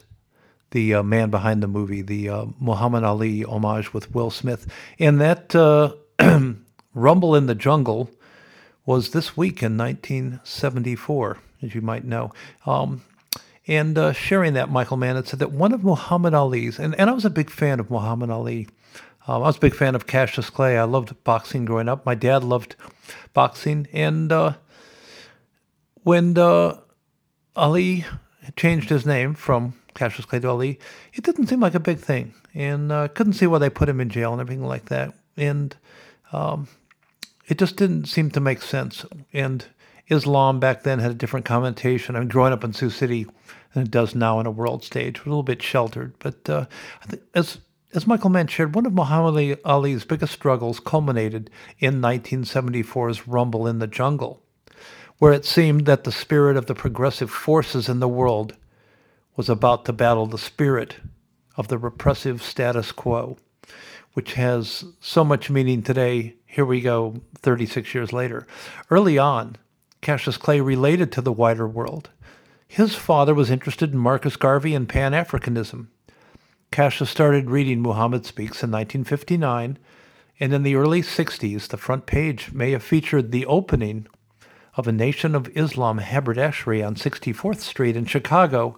the uh, man behind the movie, the uh, Muhammad Ali homage with Will Smith. And that uh, Rumble in the Jungle was this week in 1974, as you might know. Um, And uh, sharing that, Michael Mann had said that one of Muhammad Ali's, and, and I was a big fan of Muhammad Ali. Um, I was a big fan of Cassius Clay. I loved boxing growing up. My dad loved boxing. And uh, when uh, Ali changed his name from Cassius Clay to Ali, it didn't seem like a big thing. And uh, couldn't see why they put him in jail and everything like that. And um, it just didn't seem to make sense. And Islam back then had a different connotation. I mean, growing up in Sioux City than it does now on a world stage, a little bit sheltered. But uh, as as Michael Mann shared, one of Muhammad Ali's biggest struggles culminated in 1974's Rumble in the Jungle, where it seemed that the spirit of the progressive forces in the world was about to battle the spirit of the repressive status quo, which has so much meaning today. Here we go, 36 years later. Early on, Cassius Clay related to the wider world. His father was interested in Marcus Garvey and Pan Africanism. Cassius started reading Muhammad Speaks in 1959, and in the early 60s, the front page may have featured the opening of a Nation of Islam haberdashery on 64th Street in Chicago,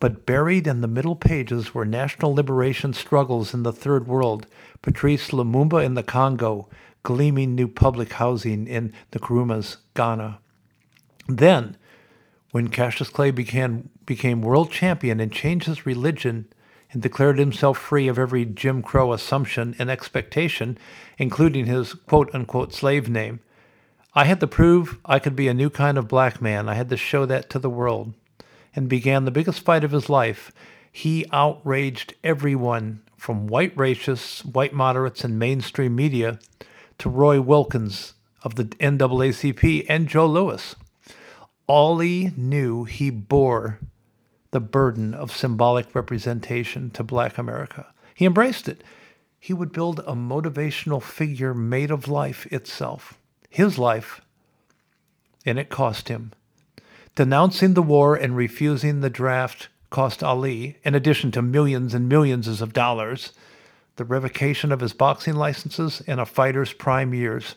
but buried in the middle pages were national liberation struggles in the Third World, Patrice Lumumba in the Congo, gleaming new public housing in the Nkrumah's Ghana. Then, when Cassius Clay became, became world champion and changed his religion and declared himself free of every Jim Crow assumption and expectation, including his quote unquote slave name, I had to prove I could be a new kind of black man. I had to show that to the world. And began the biggest fight of his life. He outraged everyone from white racists, white moderates, and mainstream media to Roy Wilkins of the NAACP and Joe Louis. Ali knew he bore the burden of symbolic representation to black America. He embraced it. He would build a motivational figure made of life itself, his life, and it cost him. Denouncing the war and refusing the draft cost Ali, in addition to millions and millions of dollars, the revocation of his boxing licenses, and a fighter's prime years.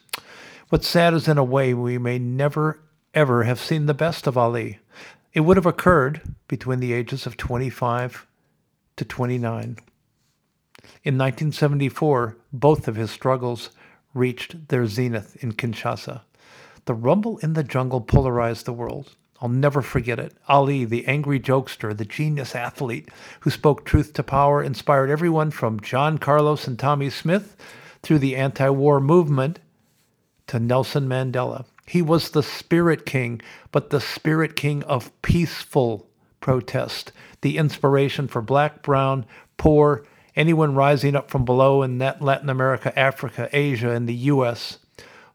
What's sad is, in a way, we may never, ever have seen the best of Ali. It would have occurred between the ages of 25 to 29. In 1974, both of his struggles reached their zenith in Kinshasa. The rumble in the jungle polarized the world. I'll never forget it. Ali, the angry jokester, the genius athlete who spoke truth to power, inspired everyone from John Carlos and Tommie Smith through the anti war movement to Nelson Mandela. He was the spirit king, but the spirit king of peaceful protest, the inspiration for black, brown, poor, anyone rising up from below in Latin America, Africa, Asia, and the U.S.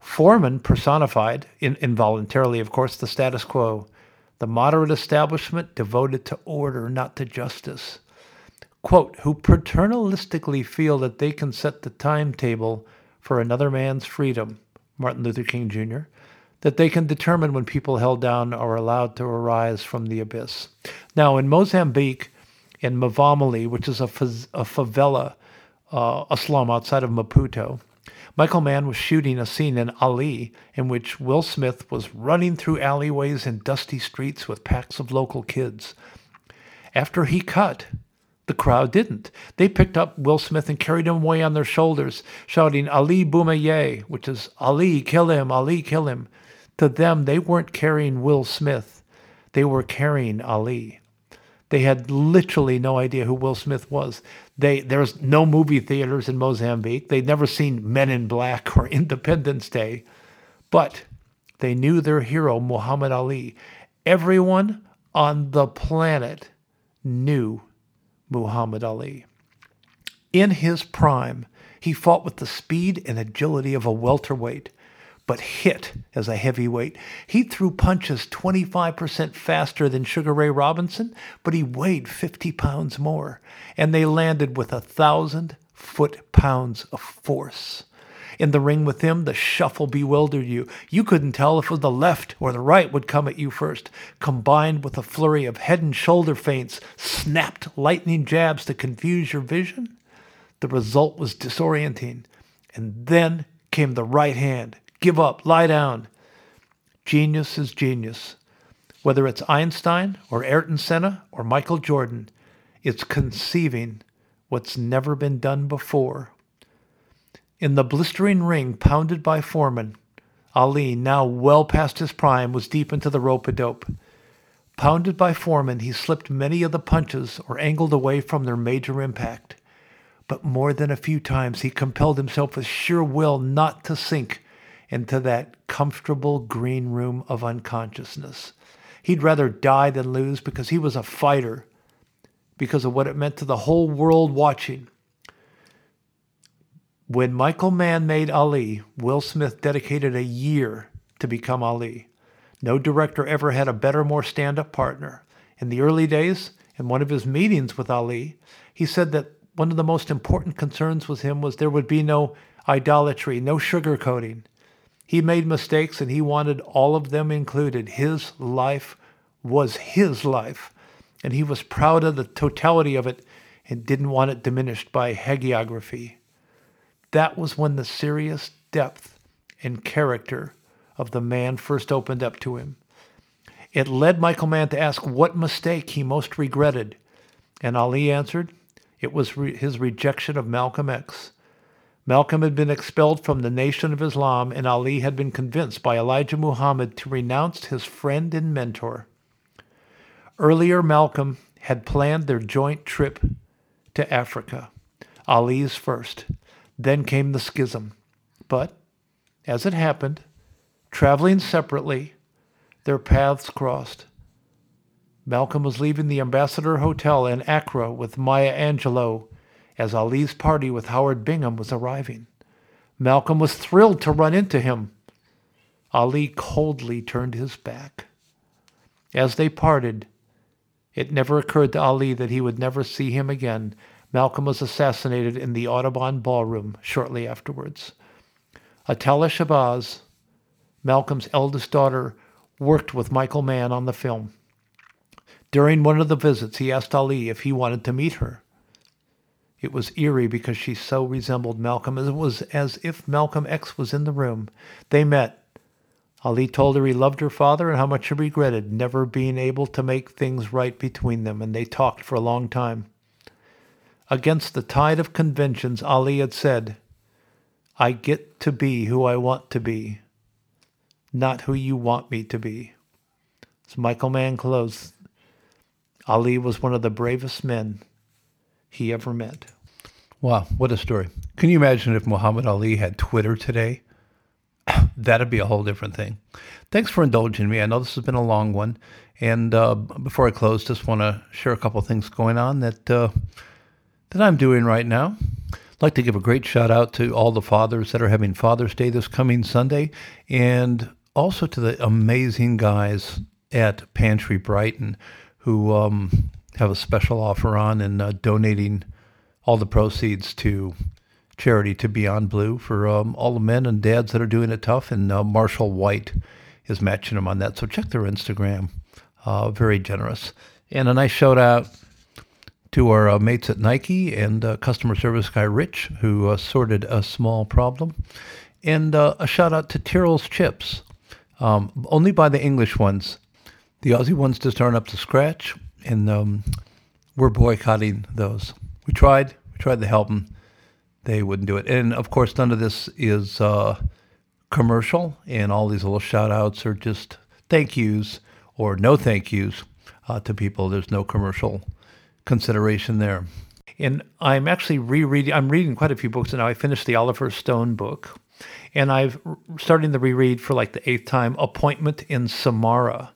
Foreman personified, in, involuntarily, of course, the status quo the moderate establishment devoted to order, not to justice. Quote, who paternalistically feel that they can set the timetable for another man's freedom, Martin Luther King Jr., that they can determine when people held down are allowed to arise from the abyss. Now, in Mozambique, in Mvumali, which is a, a favela, uh, a slum outside of Maputo, Michael Mann was shooting a scene in Ali in which Will Smith was running through alleyways and dusty streets with packs of local kids. After he cut, the crowd didn't. They picked up Will Smith and carried him away on their shoulders, shouting Ali Boumaye, which is Ali, kill him, Ali, kill him. To them, they weren't carrying Will Smith. They were carrying Ali. They had literally no idea who Will Smith was. They there's no movie theaters in Mozambique. They'd never seen Men in Black or Independence Day, but they knew their hero Muhammad Ali. Everyone on the planet knew Muhammad Ali. In his prime, he fought with the speed and agility of a welterweight but hit as a heavyweight. He threw punches 25% faster than Sugar Ray Robinson, but he weighed 50 pounds more, and they landed with a thousand foot pounds of force. In the ring with him, the shuffle bewildered you. You couldn't tell if it was the left or the right would come at you first, combined with a flurry of head and shoulder feints, snapped lightning jabs to confuse your vision. The result was disorienting. And then came the right hand, Give up. Lie down. Genius is genius. Whether it's Einstein or Ayrton Senna or Michael Jordan, it's conceiving what's never been done before. In the blistering ring pounded by Foreman, Ali, now well past his prime, was deep into the rope a dope. Pounded by Foreman, he slipped many of the punches or angled away from their major impact. But more than a few times, he compelled himself with sheer will not to sink into that comfortable green room of unconsciousness. He'd rather die than lose because he was a fighter, because of what it meant to the whole world watching. When Michael Mann made Ali, Will Smith dedicated a year to become Ali. No director ever had a better, more stand up partner. In the early days, in one of his meetings with Ali, he said that one of the most important concerns with him was there would be no idolatry, no sugarcoating. He made mistakes and he wanted all of them included. His life was his life, and he was proud of the totality of it and didn't want it diminished by hagiography. That was when the serious depth and character of the man first opened up to him. It led Michael Mann to ask what mistake he most regretted, and Ali answered, it was re- his rejection of Malcolm X. Malcolm had been expelled from the Nation of Islam, and Ali had been convinced by Elijah Muhammad to renounce his friend and mentor. Earlier, Malcolm had planned their joint trip to Africa, Ali's first. Then came the schism. But, as it happened, traveling separately, their paths crossed. Malcolm was leaving the Ambassador Hotel in Accra with Maya Angelou as Ali's party with Howard Bingham was arriving. Malcolm was thrilled to run into him. Ali coldly turned his back. As they parted, it never occurred to Ali that he would never see him again. Malcolm was assassinated in the Audubon Ballroom shortly afterwards. Attallah Shabazz, Malcolm's eldest daughter, worked with Michael Mann on the film. During one of the visits, he asked Ali if he wanted to meet her. It was eerie because she so resembled Malcolm. It was as if Malcolm X was in the room. They met. Ali told her he loved her father and how much he regretted never being able to make things right between them, and they talked for a long time. Against the tide of conventions, Ali had said, I get to be who I want to be, not who you want me to be. As Michael Mann closed, Ali was one of the bravest men he ever met. Wow, what a story. Can you imagine if Muhammad Ali had Twitter today? That'd be a whole different thing. Thanks for indulging me. I know this has been a long one. And uh, before I close, just want to share a couple things going on that, uh, that I'm doing right now. I'd like to give a great shout out to all the fathers that are having Father's Day this coming Sunday, and also to the amazing guys at Pantry Brighton who um, have a special offer on and uh, donating all the proceeds to charity to Beyond Blue for um, all the men and dads that are doing it tough. And uh, Marshall White is matching them on that. So check their Instagram. Uh, very generous. And a nice shout out to our uh, mates at Nike and uh, customer service guy Rich, who uh, sorted a small problem. And uh, a shout out to Tyrrell's Chips. Um, only buy the English ones. The Aussie ones just aren't up to scratch, and um, we're boycotting those. We tried, we tried to help them. They wouldn't do it. And of course, none of this is uh, commercial, and all these little shout outs are just thank yous or no thank yous uh, to people. There's no commercial consideration there. And I'm actually rereading, I'm reading quite a few books now. I finished the Oliver Stone book, and I've starting the reread for like the eighth time Appointment in Samarra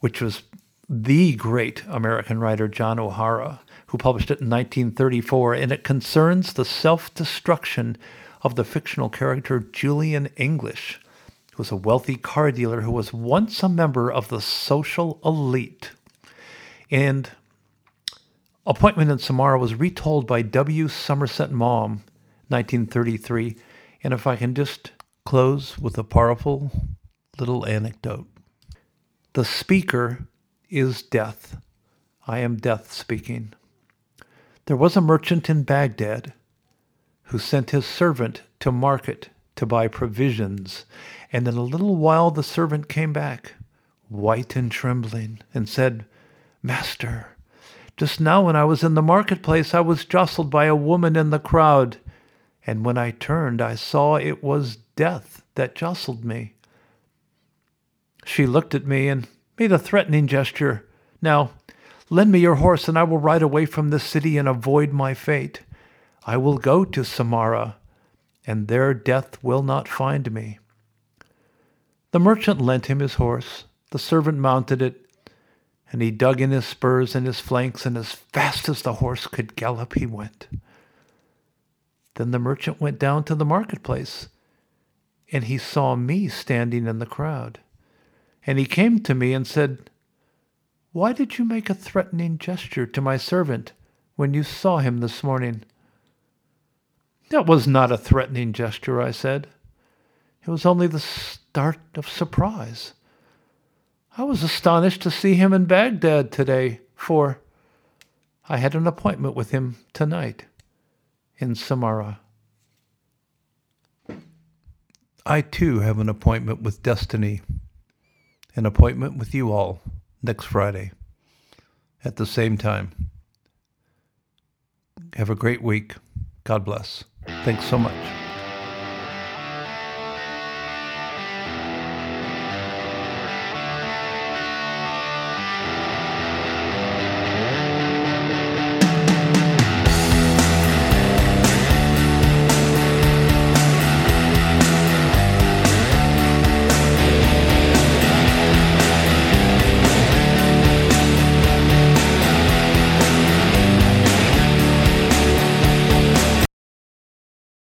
which was the great American writer John O'Hara, who published it in 1934, and it concerns the self destruction of the fictional character Julian English, who was a wealthy car dealer who was once a member of the social elite. And Appointment in Samarra was retold by W. Somerset Maugham, 1933. And if I can just close with a powerful little anecdote. The speaker is death. I am death speaking. There was a merchant in Baghdad who sent his servant to market to buy provisions, and in a little while the servant came back. white and trembling, and said, Master, just now when I was in the marketplace, I was jostled by a woman in the crowd, and when I turned, I saw it was death that jostled me. She looked at me and made a threatening gesture. Now, lend me your horse, and I will ride away from this city and avoid my fate. I will go to Samarra, and there death will not find me. The merchant lent him his horse. The servant mounted it, and he dug in his spurs and his flanks, and as fast as the horse could gallop, he went. Then the merchant went down to the marketplace, and he saw me standing in the crowd. And he came to me and said, Why did you make a threatening gesture to my servant when you saw him this morning? That was not a threatening gesture, I said. It was only the start of surprise. I was astonished to see him in Baghdad today, for I had an appointment with him tonight in Samarra. I too have an appointment with destiny, an appointment with you all next Friday at the same time. Have a great week. God bless. Thanks so much.